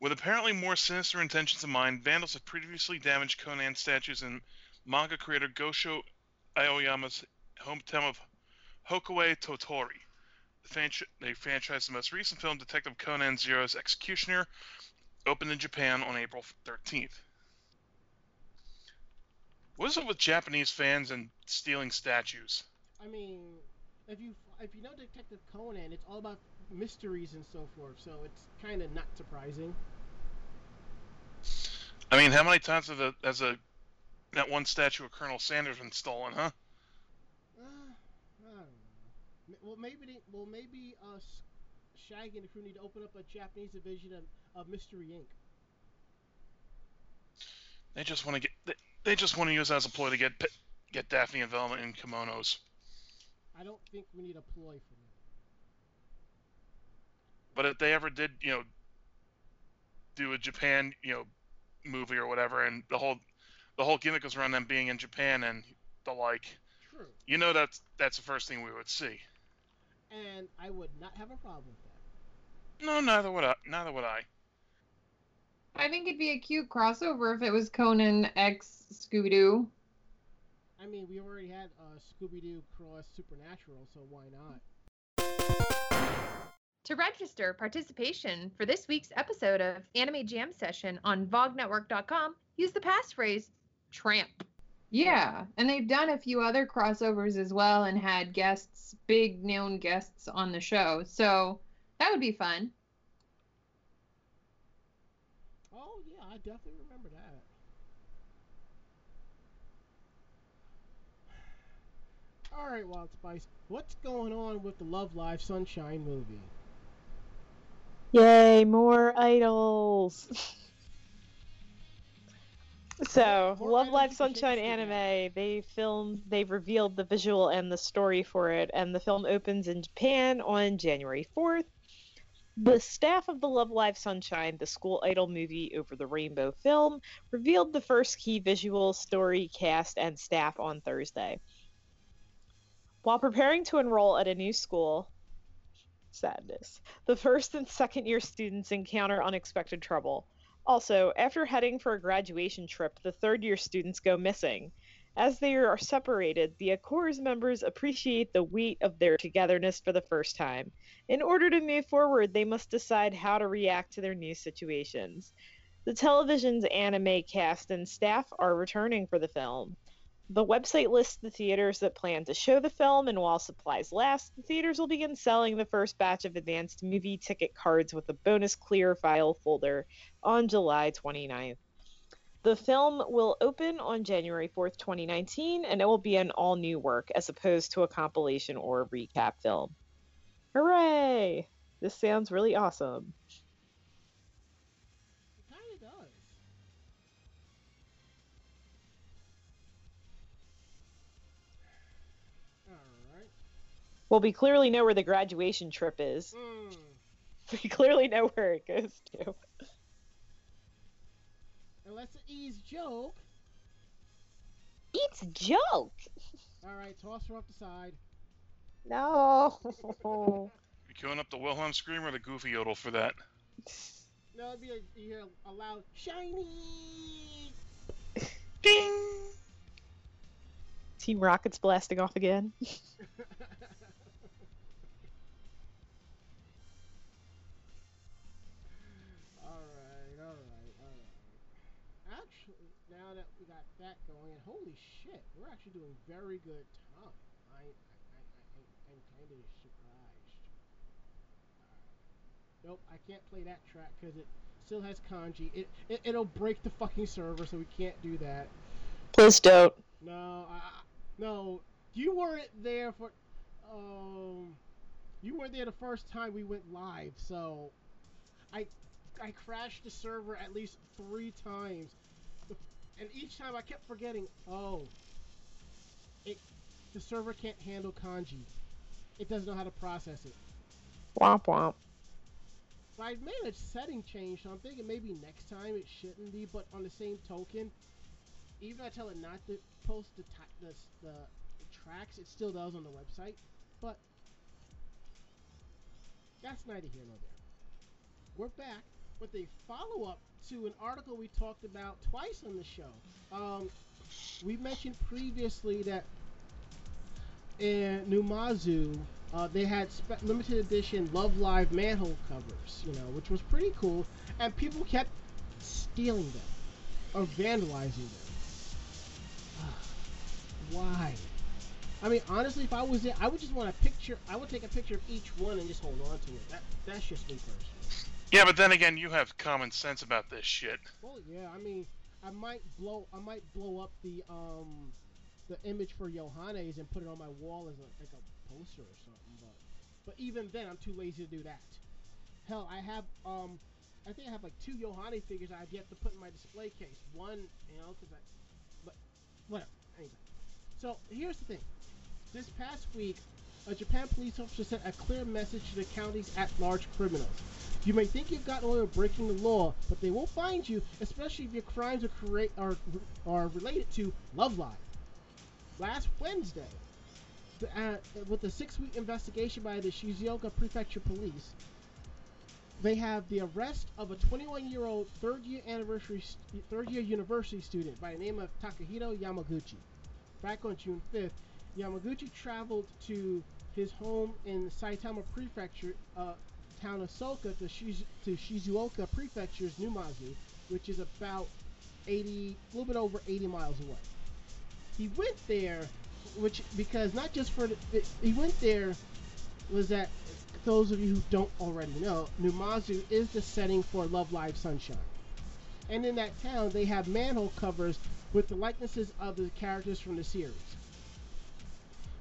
With apparently more sinister intentions in mind, vandals have previously damaged Conan statues in manga creator Gosho Aoyama's hometown of Hokuei Tottori. The, franchised the most recent film, Detective Conan Zero's Executioner, opened in Japan on April 13th. What is it with Japanese fans and stealing statues? I mean, if you if you know Detective Conan, it's all about mysteries and so forth, so it's kind of not surprising. I mean, how many times have the, has a that one statue of Colonel Sanders been stolen, huh? Uh, I don't know. Well, maybe they, well maybe uh, Shaggy and the crew need to open up a Japanese division of, of Mystery Inc. They just want to get they, they just want to use that as a ploy to get get Daphne and Velma in kimonos. I don't think we need a ploy for that. But if they ever did, you know, do a Japan, you know, movie or whatever, and the whole the whole gimmick was around them being in Japan and the like, True, you know, that's that's the first thing we would see. and I would not have a problem with that. No, neither would I. Neither would I. I think it'd be a cute crossover if it was Conan X Scooby Doo. I mean, we already had uh, Scooby Doo cross Supernatural, so why not? To register participation for this week's episode of Anime Jam Session on VogNetwork.com, use the passphrase TRAMP. Yeah, and they've done a few other crossovers as well and had guests, big known guests on the show. So that would be fun. Oh yeah, I definitely remember that. All right, Wild Spice, what's going on with the Love Live Sunshine movie? Yay, more idols. So, More Love Live Sunshine shake the stick anime, they filmed, they've revealed the visual and the story for it, and the film opens in Japan on January 4th. The staff of the Love Live Sunshine, the school idol movie over the rainbow film, revealed the first key visual, story, cast, and staff on Thursday. While preparing to enroll at a new school, sadness, the first and second year students encounter unexpected trouble. Also, after heading for a graduation trip, the third year students go missing. As they are separated, the Aqours members appreciate the weight of their togetherness for the first time. In order to move forward, they must decide how to react to their new situations. The television's anime cast and staff are returning for the film. The website lists the theaters that plan to show the film, and while supplies last, the theaters will begin selling the first batch of advanced movie ticket cards with a bonus clear file folder on July 29th. The film will open on January 4th, 2019, and it will be an all new work as opposed to a compilation or a recap film. Hooray! This sounds really awesome. It kind of does. Alright. Well, we clearly know where the graduation trip is. Mm. We clearly know where it goes to. Unless it is joke. It's joke! Alright, toss her off the side. No! You queuing up the Wilhelm scream or the Goofy yodel for that? No, it'd be a, you hear a loud shiny. Ding! Team Rocket's blasting off again. that going, and holy shit, we're actually doing very good time. I, I, I, I, I'm kind of surprised. Alright. Nope, I can't play that track because it still has kanji. It, it it'll break the fucking server, so we can't do that. Please don't. No, I, no, you weren't there for. Um, you weren't there the first time we went live, so I I crashed the server at least three times, and each time I kept forgetting. Oh, it the server can't handle kanji. It doesn't know how to process it. Womp womp. So I made a setting change, so I'm thinking maybe next time it shouldn't be. But on the same token, even I tell it not to post the the, the, the tracks, it still does on the website. But that's neither here nor there. We're back with a follow up to an article we talked about twice on the show. Um, we mentioned previously that in Numazu, uh, they had spe- limited edition Love Live manhole covers, you know, which was pretty cool, and people kept stealing them or vandalizing them. Why? I mean, honestly, if I was there, I would just want a picture. I would take a picture of each one and just hold on to it. That, that's just me personally. Yeah, but then again, you have common sense about this shit. Well, yeah, I mean, I might blow, I might blow up the um, the image for Johannes and put it on my wall as a like a poster or something. But, but even then, I'm too lazy to do that. Hell, I have um, I think I have like two Johannes figures I've yet to put in my display case. One, you know, because I, but whatever. Anyway, so here's the thing. This past week, a Japan police officer sent a clear message to the county's at-large criminals. You may think you've gotten away with breaking the law, but they will find you, especially if your crimes are, are, are related to Love Live. Last Wednesday, the, uh, with a six-week investigation by the Shizuoka Prefecture Police, they have the arrest of a 21-year-old third-year anniversary, st- third-year university student by the name of Takahito Yamaguchi. Back on June 5th, Yamaguchi traveled to his home in Saitama Prefecture, uh, town of Soka, to, Shizu- to Shizuoka Prefecture's Numazu, which is about 80, a little bit over 80 miles away. He went there, which because not just for the, it, he went there was that those of you who don't already know, Numazu is the setting for Love Live Sunshine. And in that town, they have manhole covers with the likenesses of the characters from the series.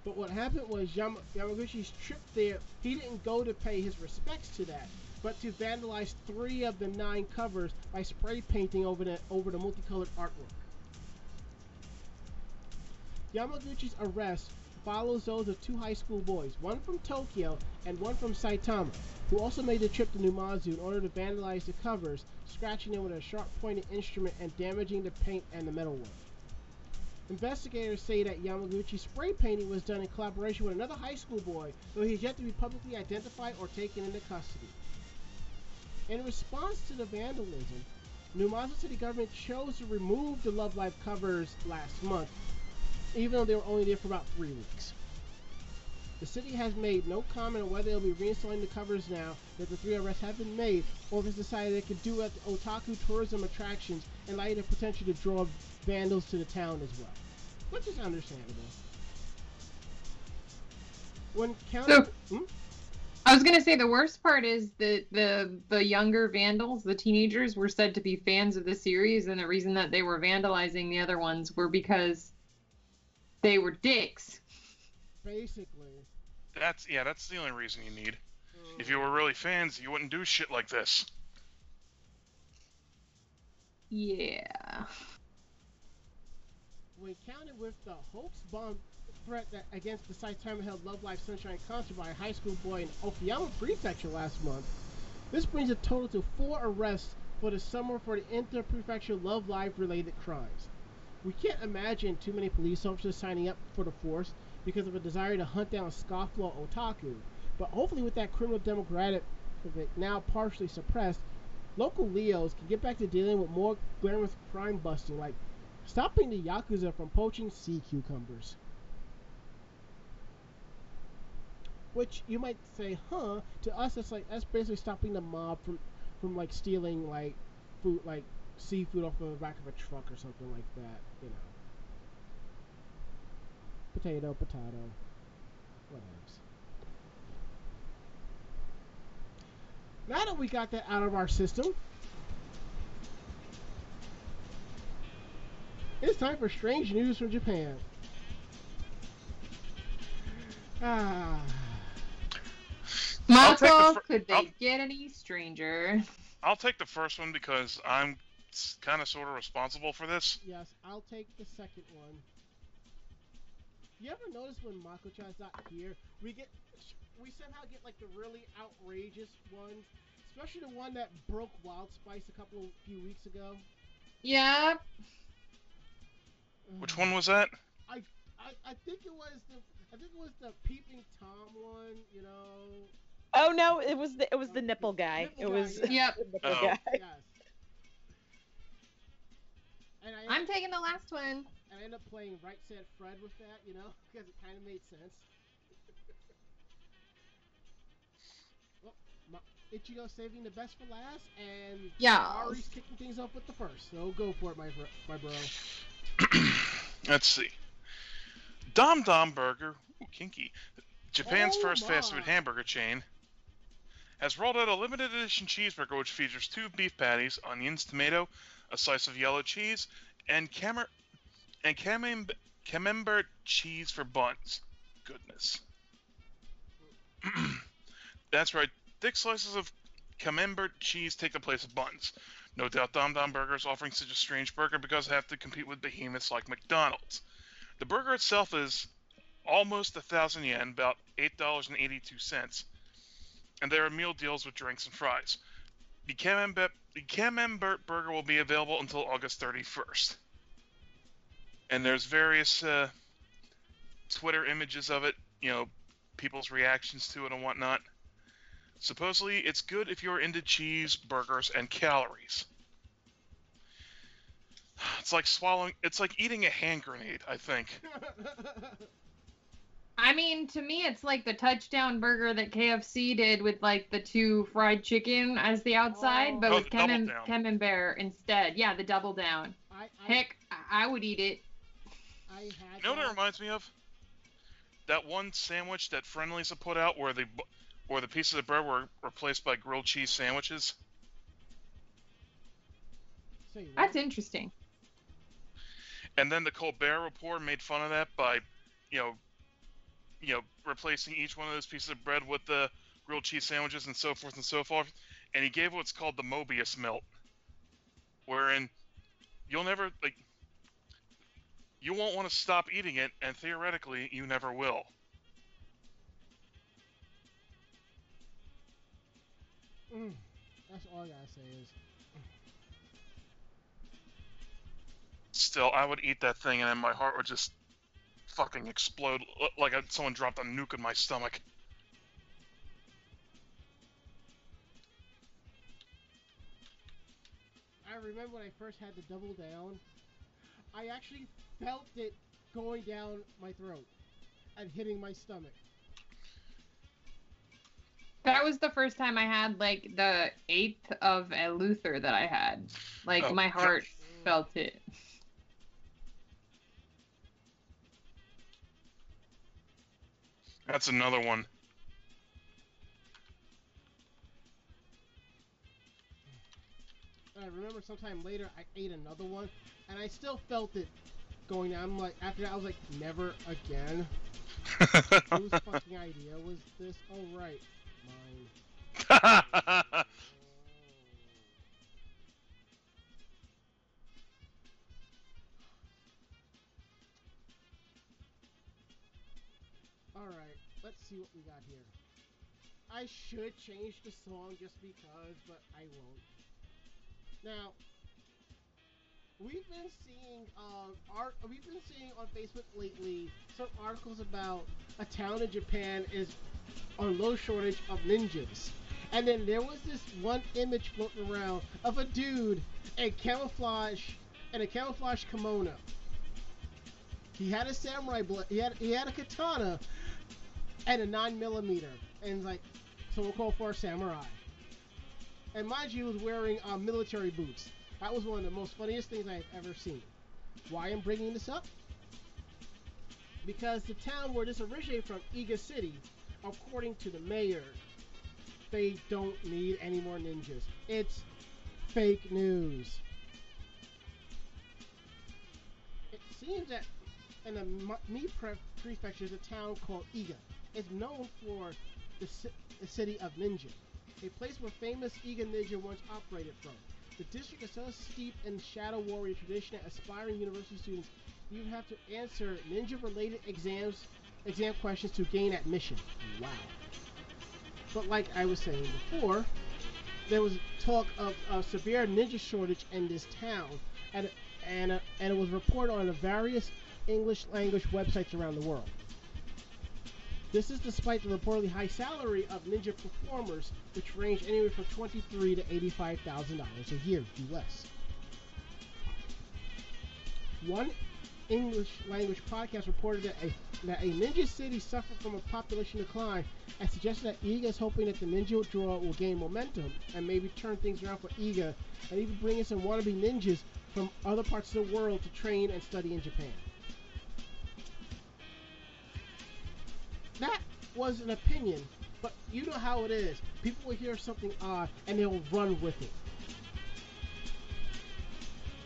But what happened was Yama- Yamaguchi's trip there, he didn't go to pay his respects to that, but to vandalize three of the nine covers by spray painting over the over the multicolored artwork. Yamaguchi's arrest follows those of two high school boys, one from Tokyo and one from Saitama, who also made the trip to Numazu in order to vandalize the covers, scratching them with a sharp pointed instrument and damaging the paint and the metalwork. Investigators say that Yamaguchi's spray painting was done in collaboration with another high school boy, though he is yet to be publicly identified or taken into custody. In response to the vandalism, New Numazu City government chose to remove the Love Live covers last month, even though they were only there for about three weeks. The city has made no comment on whether they'll be reinstalling the covers now that the three arrests have been made, or if it's decided they could do at the otaku tourism attractions in light of potential to draw vandals to the town as well, which is understandable. When counting, So- Hmm? I was gonna say the worst part is that the the younger vandals, the teenagers, were said to be fans of the series, and the reason that they were vandalizing the other ones were because they were dicks. Basically, That's yeah, that's the only reason you need. uh, If you were really fans, you wouldn't do shit like this. Yeah. when counted with the hoax bomb threat that against the Saitama held Love Live Sunshine concert by a high school boy in Okayama Prefecture last month, this brings a total to four arrests for the summer for the inter-prefecture Love Live related crimes. We can't imagine too many police officers signing up for the force because of a desire to hunt down scofflaw otaku, but hopefully with that criminal demographic now partially suppressed, local Leos can get back to dealing with more glamorous crime busting like stopping the Yakuza from poaching sea cucumbers. Which you might say, huh? To us, it's like that's basically stopping the mob from, from like stealing like food, like seafood off of the back of a truck or something like that. You know. Potato, potato. Whatevs. Now that we got that out of our system, It's time for strange news from Japan. Ah, I'll the fir- could they I'll- get any stranger? I'll take the first one because I'm kind of sort of responsible for this. yes, I'll take the second one. You ever notice when Mako-chan's not here, we get we somehow get like the really outrageous ones, especially the one that broke Wild Spice a couple of few weeks ago. Yeah. Which one was that? I, I think it was the I think it was the peeping tom one. You know. Oh no, it was the it was the uh, nipple guy. Nipple it guy, was yeah. Yep. the nipple Oh. guy. Yes. I'm taking the last one. And I ended up playing Right Said Fred with that, you know, because it kind of made sense. Oh, well, Ma- Ichigo saving the best for last, and Yeah. Ari's kicking things off with the first. So go for it, my bro. My bro. Let's see. Dom Dom Burger, ooh, kinky, Japan's Oh first fast food hamburger chain, has rolled out a limited edition cheeseburger which features two beef patties, onions, tomato, a slice of yellow cheese, and camer and camemb- camembert cheese for buns. Goodness. That's right. Thick slices of camembert cheese take the place of buns. No doubt Dom Dom Burger is offering such a strange burger because they have to compete with behemoths like McDonald's. The burger itself is almost a thousand yen, about eight dollars and eighty-two cents, and there are meal deals with drinks and fries. The Camembert, the Camembert burger will be available until August 31st, and there's various uh, Twitter images of it, you know, people's reactions to it and whatnot. Supposedly, it's good if you're into cheese, burgers, and calories. It's like swallowing. It's like eating a hand grenade. I think. I mean, to me, it's like the touchdown burger that KFC did with like the two fried chicken as the outside, Oh. but Oh, with the double Camem- down. Camembert instead. Yeah, the double down. I, I, Heck, I, I would eat it. I had You know what it reminds me of? That one sandwich that Friendly's have put out, where the where the pieces of bread were replaced by grilled cheese sandwiches. That's interesting. And then the Colbert Report made fun of that by, you know, you know, replacing each one of those pieces of bread with the grilled cheese sandwiches and so forth and so forth. And he gave what's called the Mobius melt, wherein you'll never like you won't want to stop eating it, and theoretically, you never will. Mm, that's all I gotta say is. Still, I would eat that thing, and then my heart would just fucking explode like someone dropped a nuke in my stomach. I remember when I first had the double down, I actually felt it going down my throat and hitting my stomach. That was the first time I had like the eighth of a Luther that I had. Like Oh, my yeah. heart felt it. That's another one. I remember sometime later I ate another one and I still felt it going down. I'm like, after that, I was like, never again. Whose fucking idea was this? Oh, right. Mine. Alright, let's see what we got here. I should change the song just because, but I won't. Now, we've been seeing um, art. We've been seeing on Facebook lately some articles about a town in Japan is on low shortage of ninjas, and then there was this one image floating around of a dude in camouflage and a camouflage kimono. He had a samurai blade. He had he had a katana and a nine millimeter, and like so we'll call for a samurai. And mind you, he was wearing uh, military boots. That was one of the most funniest things I've ever seen. Why I'm bringing this up? Because the town where this originated from, Iga City, according to the mayor, they don't need any more ninjas. It's fake news. It seems that in the Mie Pre- Prefecture is a town called Iga. It's known for the, ci- the city of ninja, a place where famous Iga ninja once operated from. The district is so steeped in shadow warrior tradition that aspiring university students you have to answer ninja-related exams, exam questions to gain admission. Wow. But like I was saying before, there was talk of a severe ninja shortage in this town, and and and it was reported on the various English language websites around the world. This is despite the reportedly high salary of ninja performers, which range anywhere from twenty-three to eighty-five thousand dollars a year, U.S. One English language podcast reported that a, that a ninja city suffered from a population decline and suggested that Iga is hoping that the ninja draw will gain momentum and maybe turn things around for Iga and even bring in some wannabe ninjas from other parts of the world to train and study in Japan. That was an opinion, but you know how it is. People will hear something odd and they'll run with it.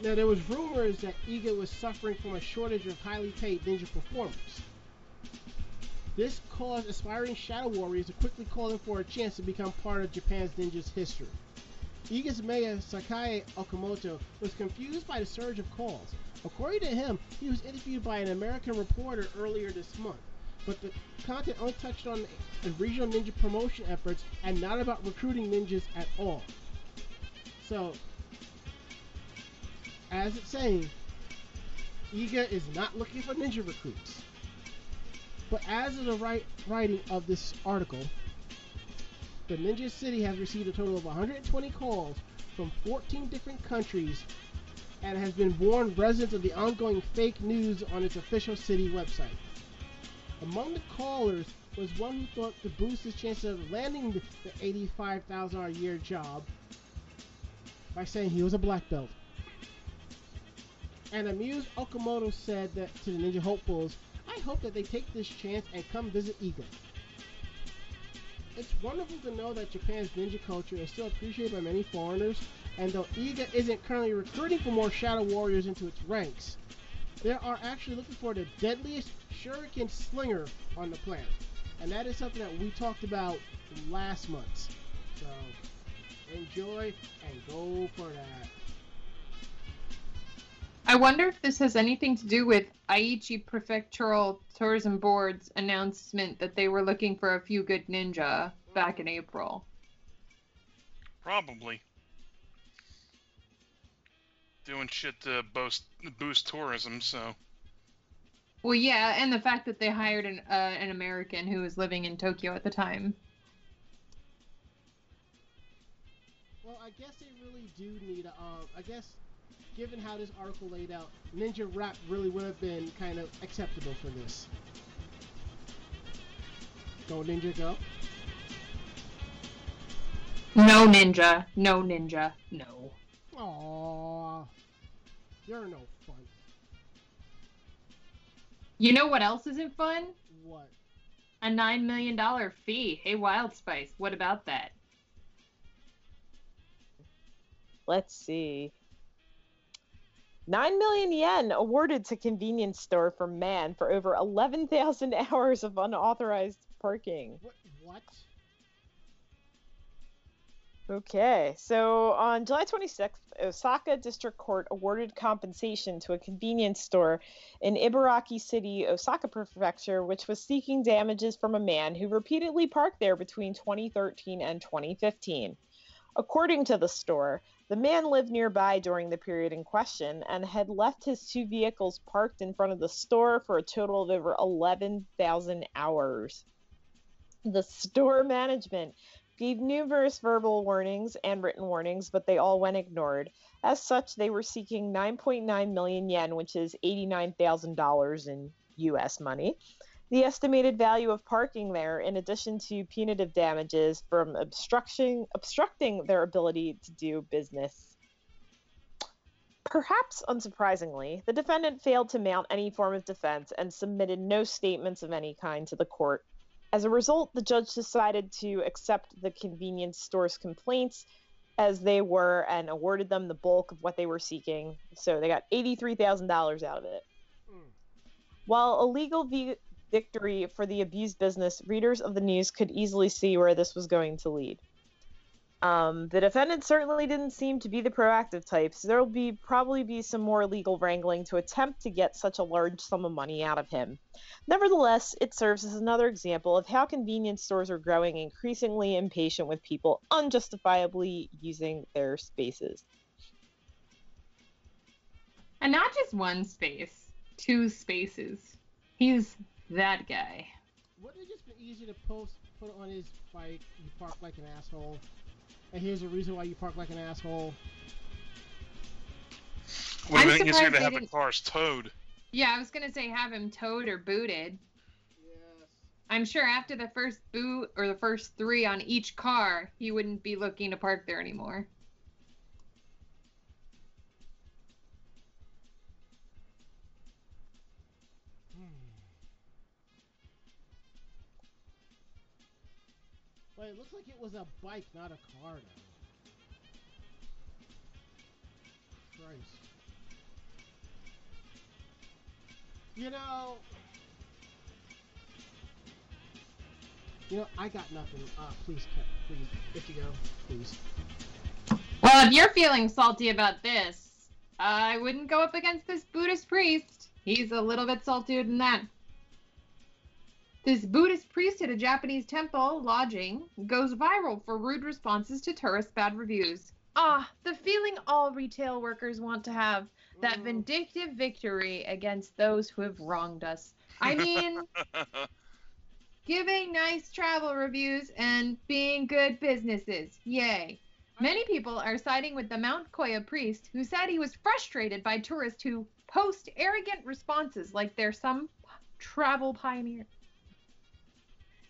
Now there was rumors that Iga was suffering from a shortage of highly paid ninja performers. This caused aspiring shadow warriors to quickly call in for a chance to become part of Japan's ninja's history. Iga's mayor Sakae Okamoto was confused by the surge of calls. According to him, he was interviewed by an American reporter earlier this month, but the content only touched on the regional ninja promotion efforts and not about recruiting ninjas at all. So, as it's saying, Iga is not looking for ninja recruits. But as of the right, writing of this article, the Ninja City has received a total of 120 calls from 14 different countries and has been warned residents of the ongoing fake news on its official city website. Among the callers was one who thought to boost his chances of landing the the $85,000 a year job by saying he was a black belt. And amused Okamoto said that to the Ninja Hopefuls, I hope that they take this chance and come visit Iga. It's wonderful to know that Japan's ninja culture is still appreciated by many foreigners, and though Iga isn't currently recruiting for more Shadow Warriors into its ranks, they are actually looking for the deadliest shuriken slinger on the planet. And that is something that we talked about last month. So enjoy and go for that. I wonder if this has anything to do with Aichi Prefectural Tourism Board's announcement that they were looking for a few good ninja back in April. Probably. Doing shit to boost boost tourism, so Well, yeah, and the fact that they hired an uh, an American who was living in Tokyo at the time. Well, I guess they really do need a. Uh, I guess, given how this article laid out, Ninja Rap really would have been kind of acceptable for this. Go Ninja, go. No ninja, no ninja, no. Aww. You're no fun. You know what else isn't fun? What? A nine million dollar fee. Hey, Wild Spice, what about that? Let's see. 9 million yen awarded to convenience store for man for over 11,000 hours of unauthorized parking. What? What? Okay, so on July 26th, Osaka District Court awarded compensation to a convenience store in Ibaraki City, Osaka Prefecture, which was seeking damages from a man who repeatedly parked there between 2013 and 2015. According to the store, the man lived nearby during the period in question and had left his two vehicles parked in front of the store for a total of over 11,000 hours. The store management gave numerous verbal warnings and written warnings, but they all went ignored. As such, they were seeking 9.9 million yen, which is $89,000 in US money. The estimated value of parking there, in addition to punitive damages from obstruction, obstructing their ability to do business. Perhaps unsurprisingly, the defendant failed to mount any form of defense and submitted no statements of any kind to the court. As a result, the judge decided to accept the convenience store's complaints as they were and awarded them the bulk of what they were seeking. So they got $83,000 out of it. While a legal vi- victory for the abused business, readers of the news could easily see where this was going to lead. Um, the defendant certainly didn't seem to be the proactive type, so there will be probably be some more legal wrangling to attempt to get such a large sum of money out of him. Nevertheless, it serves as another example of how convenience stores are growing increasingly impatient with people unjustifiably using their spaces. And not just one space, two spaces. He's that guy. Wouldn't it just be easy to post, put on his bike, you park like an asshole, and here's the reason why you park like an asshole. would have I'm been easier surprised to have the didn't- cars towed. Yeah, I was gonna say have him towed or booted. Yes. I'm sure after the first boot or the first three on each car, he wouldn't be looking to park there anymore. But it looks like it was a bike, not a car, though. Christ. You know. You know, I got nothing. Uh, please, please, if you go, please. Well, if you're feeling salty about this, I wouldn't go up against this Buddhist priest. He's a little bit saltier than that. This Buddhist priest at a Japanese temple lodging goes viral for rude responses to tourist bad reviews. Ah, the feeling all retail workers want to have that Mm. vindictive victory against those who have wronged us. I mean, giving nice travel reviews and being good businesses. Yay. Many people are siding with the Mount Koya priest who said he was frustrated by tourists who post arrogant responses like they're some travel pioneer.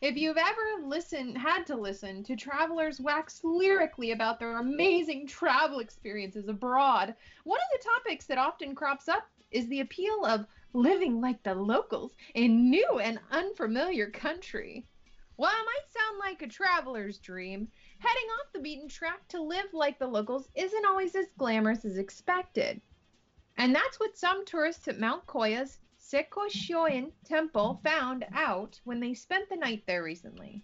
If you've ever listened, had to listen to travelers wax lyrically about their amazing travel experiences abroad, one of the topics that often crops up is the appeal of living like the locals in new and unfamiliar country. While it might sound like a traveler's dream, heading off the beaten track to live like the locals isn't always as glamorous as expected. And that's what some tourists at Mount Koya's Sekishoin temple found out when they spent the night there recently.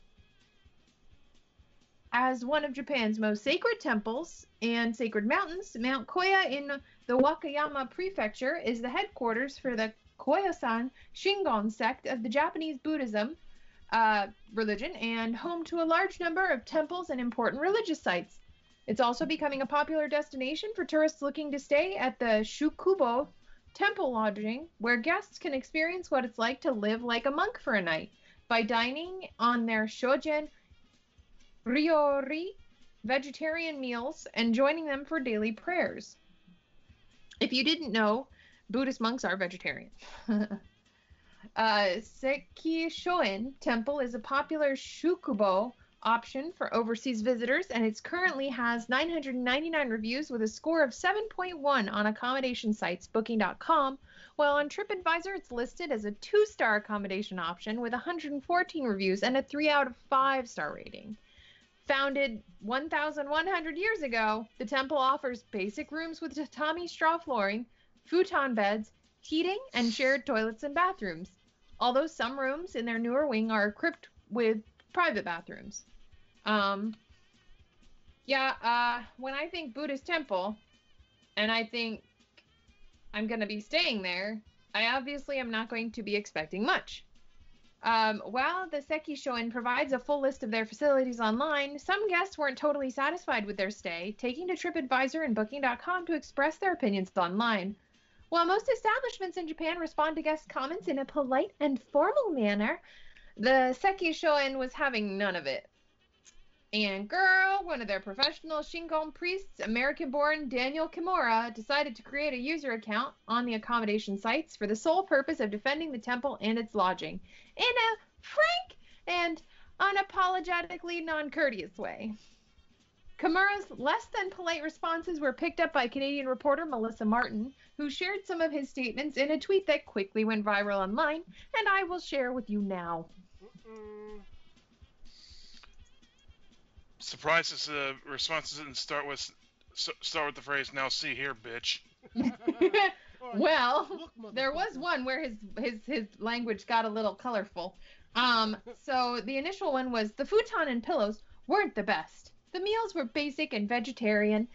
As one of Japan's most sacred temples and sacred mountains, Mount Koya in the Wakayama Prefecture is the headquarters for the Koyasan Shingon sect of the Japanese Buddhism uh, religion and home to a large number of temples and important religious sites. It's also becoming a popular destination for tourists looking to stay at the Shukubo temple lodging, where guests can experience what it's like to live like a monk for a night by dining on their shojin ryori vegetarian meals and joining them for daily prayers. If you didn't know, Buddhist monks are vegetarian. uh, Sekishoin Temple is a popular shukubo option for overseas visitors, and it currently has 999 reviews with a score of 7.1 on accommodation sites Booking.com, while on TripAdvisor it's listed as a two-star accommodation option with 114 reviews and a 3 out of 5 star rating. Founded 1,100 years ago, the temple offers basic rooms with tatami straw flooring, futon beds, heating, and shared toilets and bathrooms. Although some rooms in their newer wing are equipped with private bathrooms. Um, yeah, uh, when I think Buddhist temple, and I think I'm going to be staying there, I obviously am not going to be expecting much. Um, while the Seki Shoin provides a full list of their facilities online, some guests weren't totally satisfied with their stay, taking to TripAdvisor and Booking.com to express their opinions online. While most establishments in Japan respond to guest comments in a polite and formal manner, the Seki Shoin was having none of it. And girl, one of their professional Shingon priests, American born Daniel Kimura, decided to create a user account on the accommodation sites for the sole purpose of defending the temple and its lodging in a frank and unapologetically non courteous way. Kimura's less than polite responses were picked up by Canadian reporter Melissa Martin, who shared some of his statements in a tweet that quickly went viral online, and I will share with you now. Mm-mm. Surprised uh, responses didn't start with start with the phrase "Now see here, bitch." Well, "Look, there was one where his his his language got a little colorful. Um, so the initial one was the futon and pillows weren't the best. The meals were basic and vegetarian,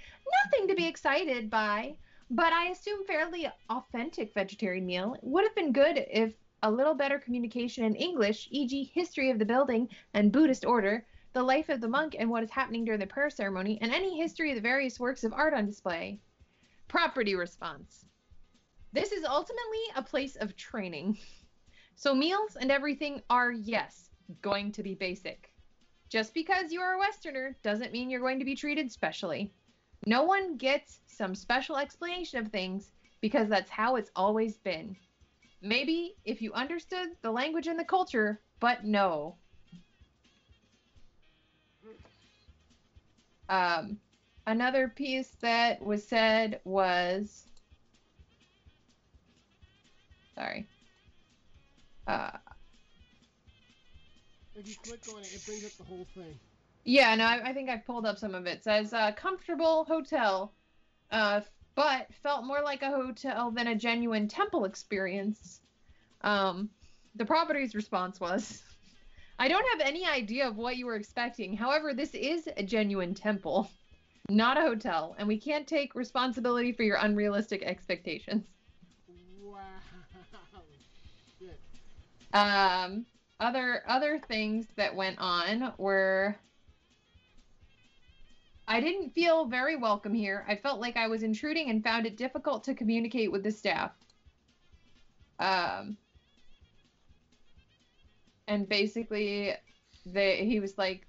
nothing to be excited by. But I assume fairly authentic vegetarian meal would have been good if a little better communication in English, e.g., history of the building and Buddhist order, the life of the monk and what is happening during the prayer ceremony, and any history of the various works of art on display. Property response. This is ultimately a place of training. So meals and everything are, yes, going to be basic. Just because you are a Westerner doesn't mean you're going to be treated specially. No one gets some special explanation of things because that's how it's always been. Maybe if you understood the language and the culture, but no. Um, another piece that was said was sorry. Uh, If you click on it, it brings up the whole thing. yeah, no, I, I think I pulled up some of it. It says uh, comfortable hotel, uh, but felt more like a hotel than a genuine temple experience. Um, the property's response was, I don't have any idea of what you were expecting. However, this is a genuine temple, not a hotel, and we can't take responsibility for your unrealistic expectations. Wow. Um, other other things that went on were I didn't feel very welcome here. I felt like I was intruding and found it difficult to communicate with the staff. Um, and basically, they he was like,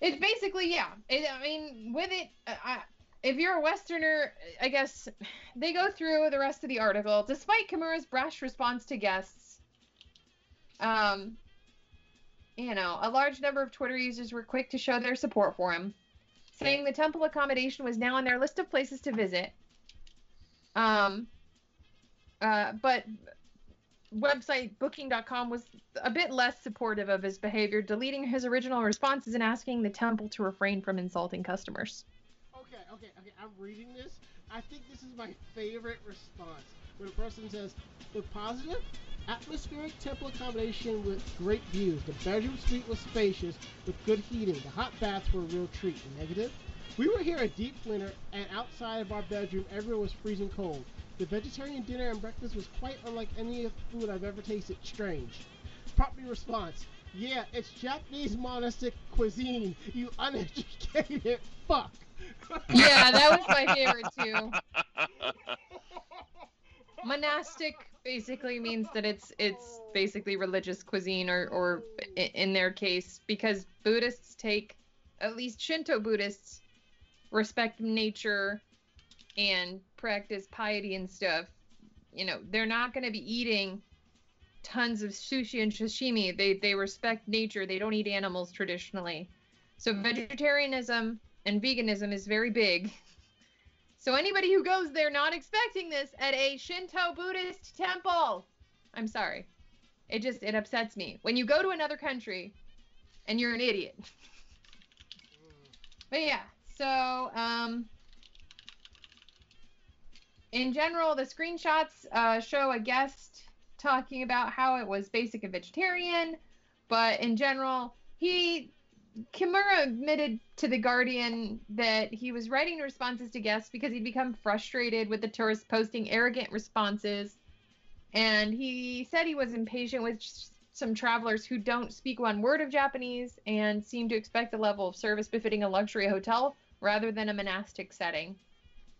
it's basically yeah. It, I mean, with it, uh, I, if you're a Westerner, I guess they go through the rest of the article. Despite Kimura's brash response to guests, um, you know, a large number of Twitter users were quick to show their support for him, saying the temple accommodation was now on their list of places to visit. Um, uh, but website booking.com was a bit less supportive of his behavior, deleting his original responses and asking the temple to refrain from insulting customers. Okay, okay, okay. I'm reading this. I think this is my favorite response. When a person says, "With positive, atmospheric temple accommodation with great views. The bedroom suite was spacious with good heating. The hot baths were a real treat." Negative, We were here a deep winter, and outside of our bedroom, everyone was freezing cold. The vegetarian dinner and breakfast was quite unlike any food I've ever tasted. Strange. Promptly response. Yeah, it's Japanese monastic cuisine, you uneducated fuck. Yeah, that was my favorite too. Monastic basically means that it's it's basically religious cuisine or or in their case because Buddhists take at least Shinto Buddhists respect nature and practice piety and stuff. You know, they're not going to be eating tons of sushi and sashimi. They they respect nature. They don't eat animals traditionally. So mm-hmm. vegetarianism and veganism is very big. So anybody who goes there not expecting this at a Shinto Buddhist temple, I'm sorry. It just it upsets me. When you go to another country and you're an idiot. But yeah, so um in general, the screenshots uh, show a guest talking about how it was basic and vegetarian, but in general, he Kimura admitted to the Guardian that he was writing responses to guests because he'd become frustrated with the tourists posting arrogant responses, and he said he was impatient with some travelers who don't speak one word of Japanese and seem to expect a level of service befitting a luxury hotel rather than a monastic setting.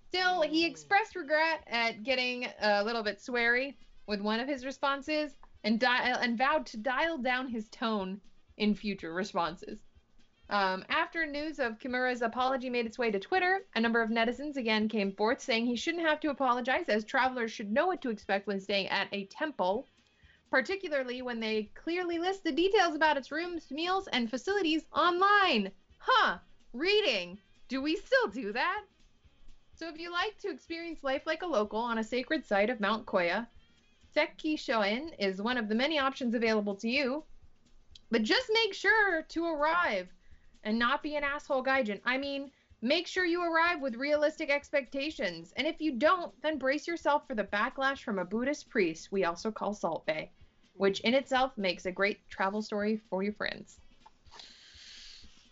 Still, he mm. expressed regret at getting a little bit sweary with one of his responses and dial and vowed to dial down his tone in future responses. Um, after news of Kimura's apology made its way to Twitter, a number of netizens again came forth saying he shouldn't have to apologize, as travelers should know what to expect when staying at a temple, particularly when they clearly list the details about its rooms, meals, and facilities online. Huh, reading. Do we still do that? So if you like to experience life like a local on a sacred site of Mount Koya, Seki Shoin is one of the many options available to you. But just make sure to arrive and not be an asshole gaijin. I mean, make sure you arrive with realistic expectations. And if you don't, then brace yourself for the backlash from a Buddhist priest we also call Salt Bae, which in itself makes a great travel story for your friends.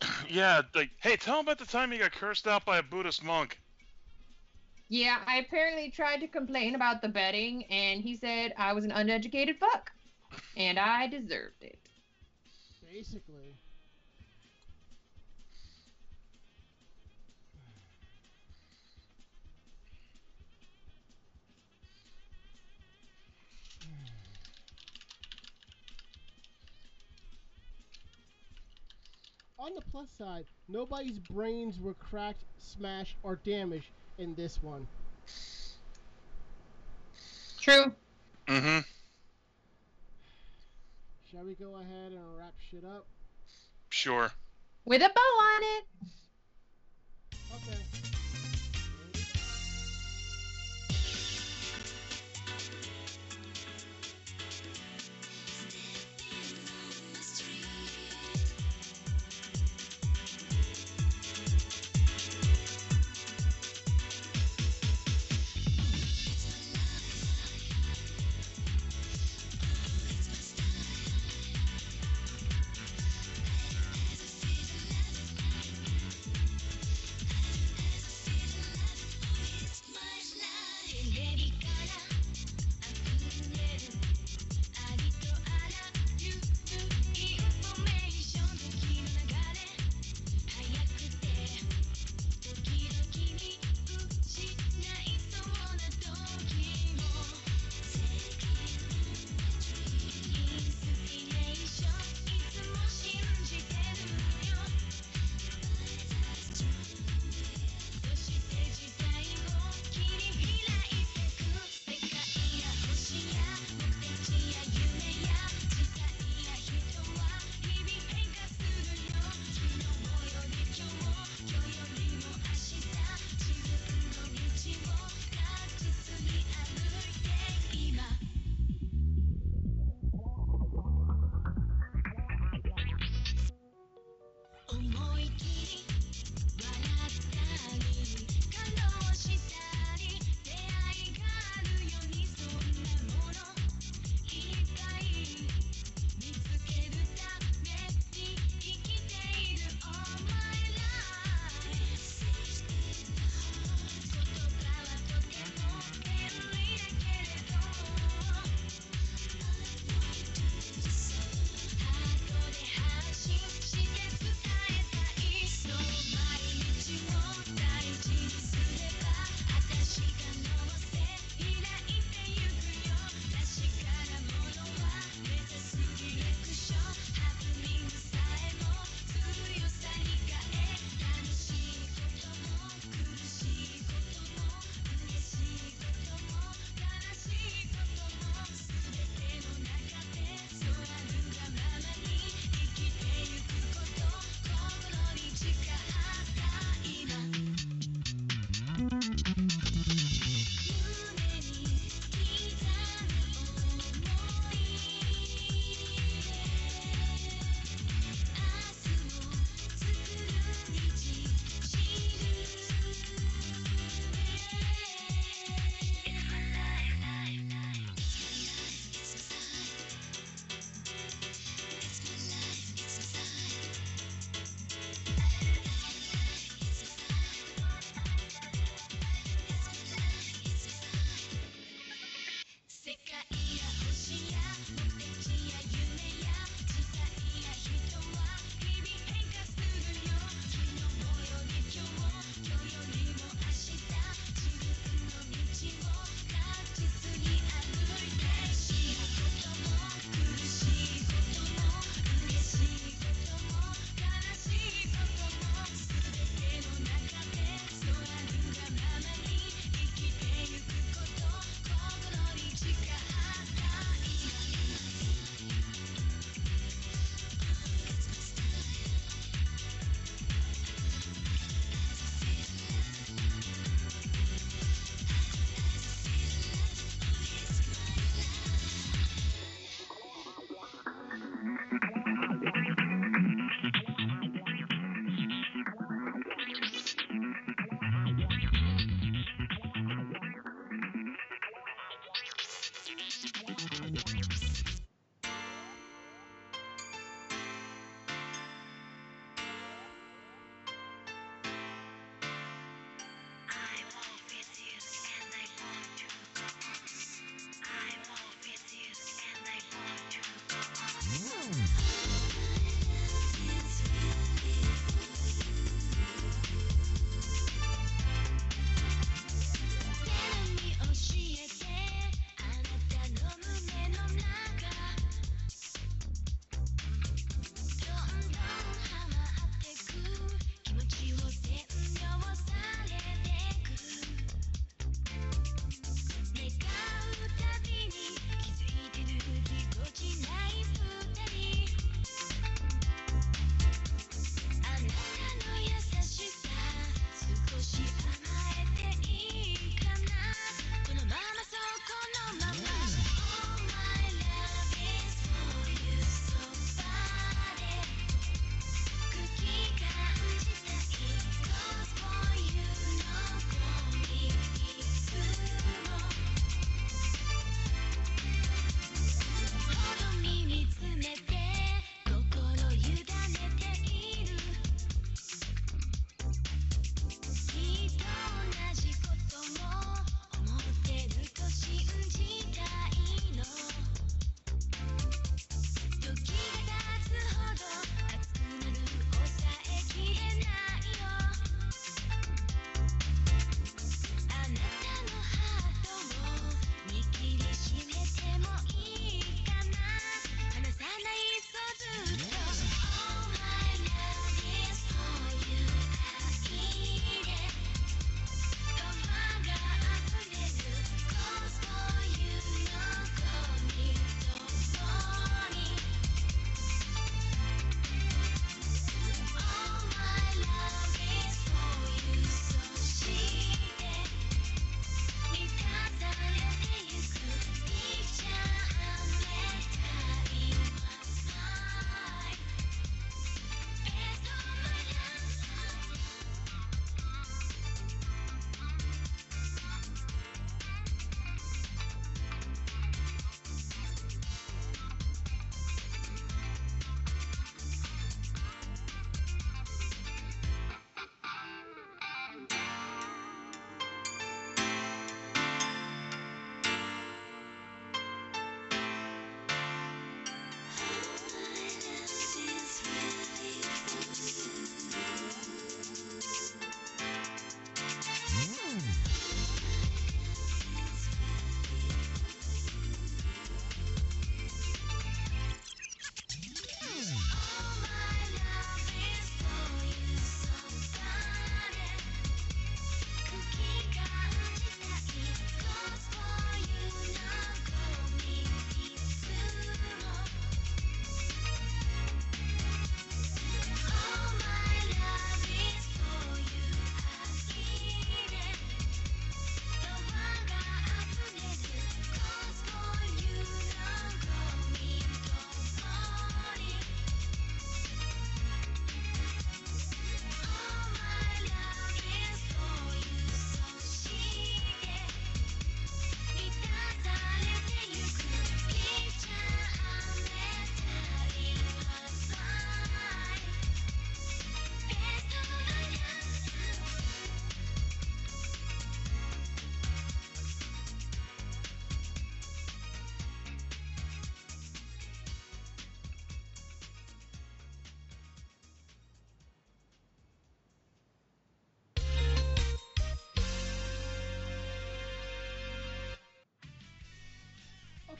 Yeah, like, hey, tell him about the time you got cursed out by a Buddhist monk. Yeah, I apparently tried to complain about the betting, and he said I was an uneducated fuck. And I deserved it. Basically. On the plus side, nobody's brains were cracked, smashed, or damaged in this one. True. Mm-hmm. Shall we go ahead and wrap shit up? Sure. With a bow on it. Okay.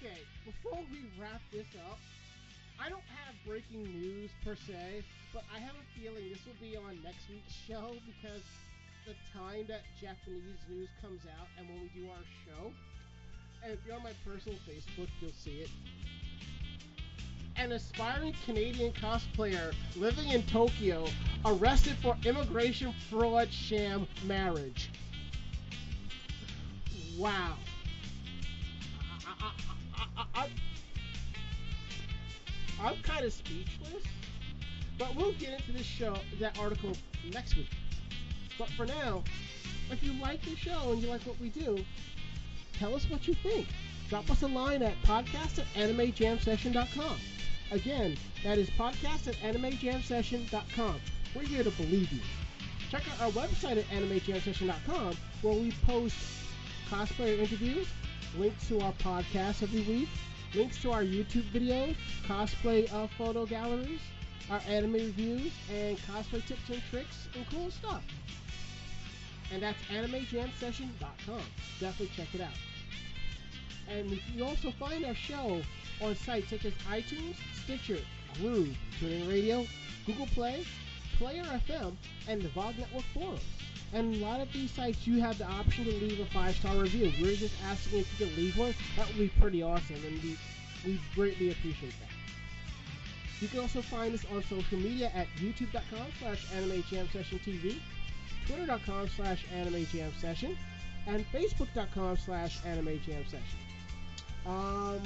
Okay, before we wrap this up, I don't have breaking news per se, but I have a feeling this will be on next week's show because the time that Japanese news comes out and when we do our show. And if you're on my personal Facebook, you'll see it. An aspiring Canadian cosplayer living in Tokyo arrested for immigration fraud sham marriage. Wow. I, I'm kind of speechless, but we'll get into this show, that article next week. But for now, if you like the show and you like what we do, tell us what you think. drop us a line at podcast at animejamsession.com. Again, that is podcast at animejamsession.com. We're here to believe you. Check out our website at animejamsession.com where we post cosplayer interviews, links to our podcast every week, links to our YouTube videos, cosplay uh, photo galleries, our anime reviews, and cosplay tips and tricks and cool stuff. And that's animejamsession.com. Definitely check it out. And you can also find our show on sites such as iTunes, Stitcher, Groove, TuneIn Radio, Google Play, Player FM, and the VOG Network forums. And a lot of these sites, you have the option to leave a five-star review. We're just asking if you can leave one. That would be pretty awesome, and we, we greatly appreciate that. You can also find us on social media at youtube.com slash animejamsessiontv, twitter.com slash animejamsession, and facebook.com slash animejamsession. Um,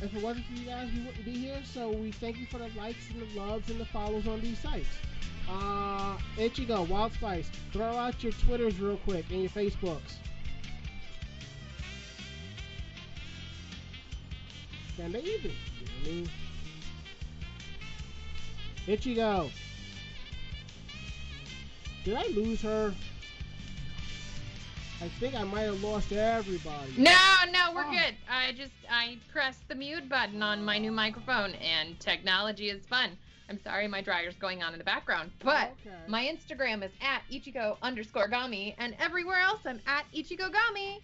if it wasn't for you guys, we wouldn't be here. So we thank you for the likes and the loves and the follows on these sites. Uh, Ichigo, Wild Spice, throw out your Twitters real quick and your Facebooks. Then they even. You know I mean? Ichigo. Did I lose her? I think I might have lost everybody. No, no, we're Oh. good. I just I pressed the mute button on my new microphone, and technology is fun. I'm sorry, my dryer's going on in the background, but Okay. my Instagram is at ichigo underscore gami, and everywhere else I'm at ichigo gami.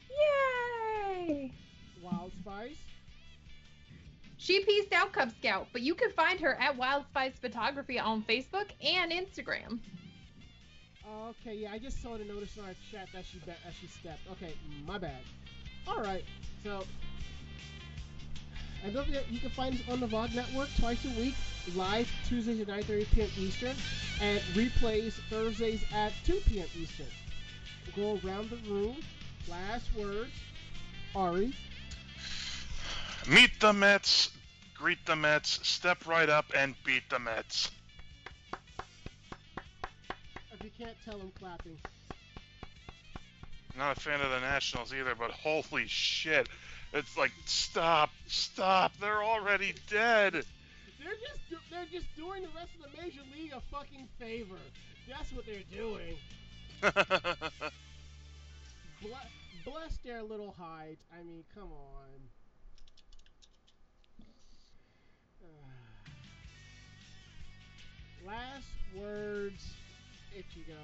Yay! Wild Spice. She pieced out Cub Scout, but you can find her at Wild Spice Photography on Facebook and Instagram. Okay, yeah, I just saw the notice in our chat that she be- that she stepped. Okay, my bad. All right, so and don't forget you can find us on the VOG network twice a week, live Tuesdays at 9:30 p.m. Eastern, and replays Thursdays at 2 p.m. Eastern. We'll go around the room. Last words, Ari. Meet the Mets, greet the Mets, step right up and beat the Mets. If you can't tell, I'm clapping. Not a fan of the Nationals either, but holy shit. It's like, stop, stop, they're already dead. They're just do- they're just doing the rest of the major league a fucking favor. That's what they're doing. Ble- bless their little hides. I mean, come on. Last words, if you go.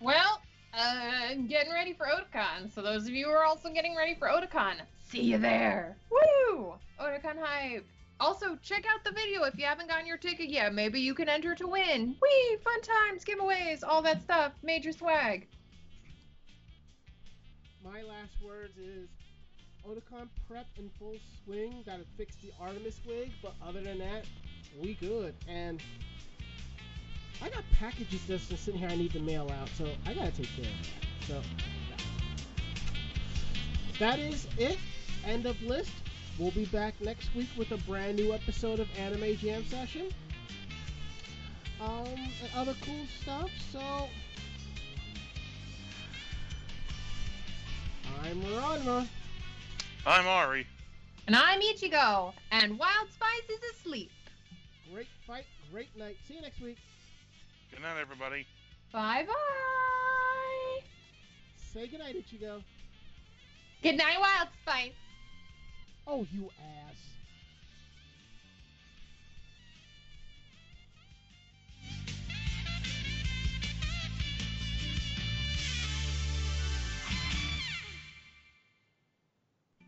Well, uh, getting ready for Otakon. So those of you who are also getting ready for Otakon, see you there. Woo! Otakon hype. Also, check out the video if you haven't gotten your ticket yet. Maybe you can enter to win. Wee! Fun times, giveaways, all that stuff. Major swag. My last words is Otakon prep in full swing. Gotta fix the Artemis wig, but other than that, we good. And I got packages just sitting here I need to mail out, so I gotta take care of that. So that is it. End of list. We'll be back next week with a brand new episode of Anime Jam Session. Um, and other cool stuff. So I'm Ranma. I'm Ari. And I'm Ichigo. And Wild Spice is asleep. Great fight, great night. See you next week. Good night, everybody. Bye bye. Say good goodnight, Ichigo. Good night, Wild Spice. Oh, you ass.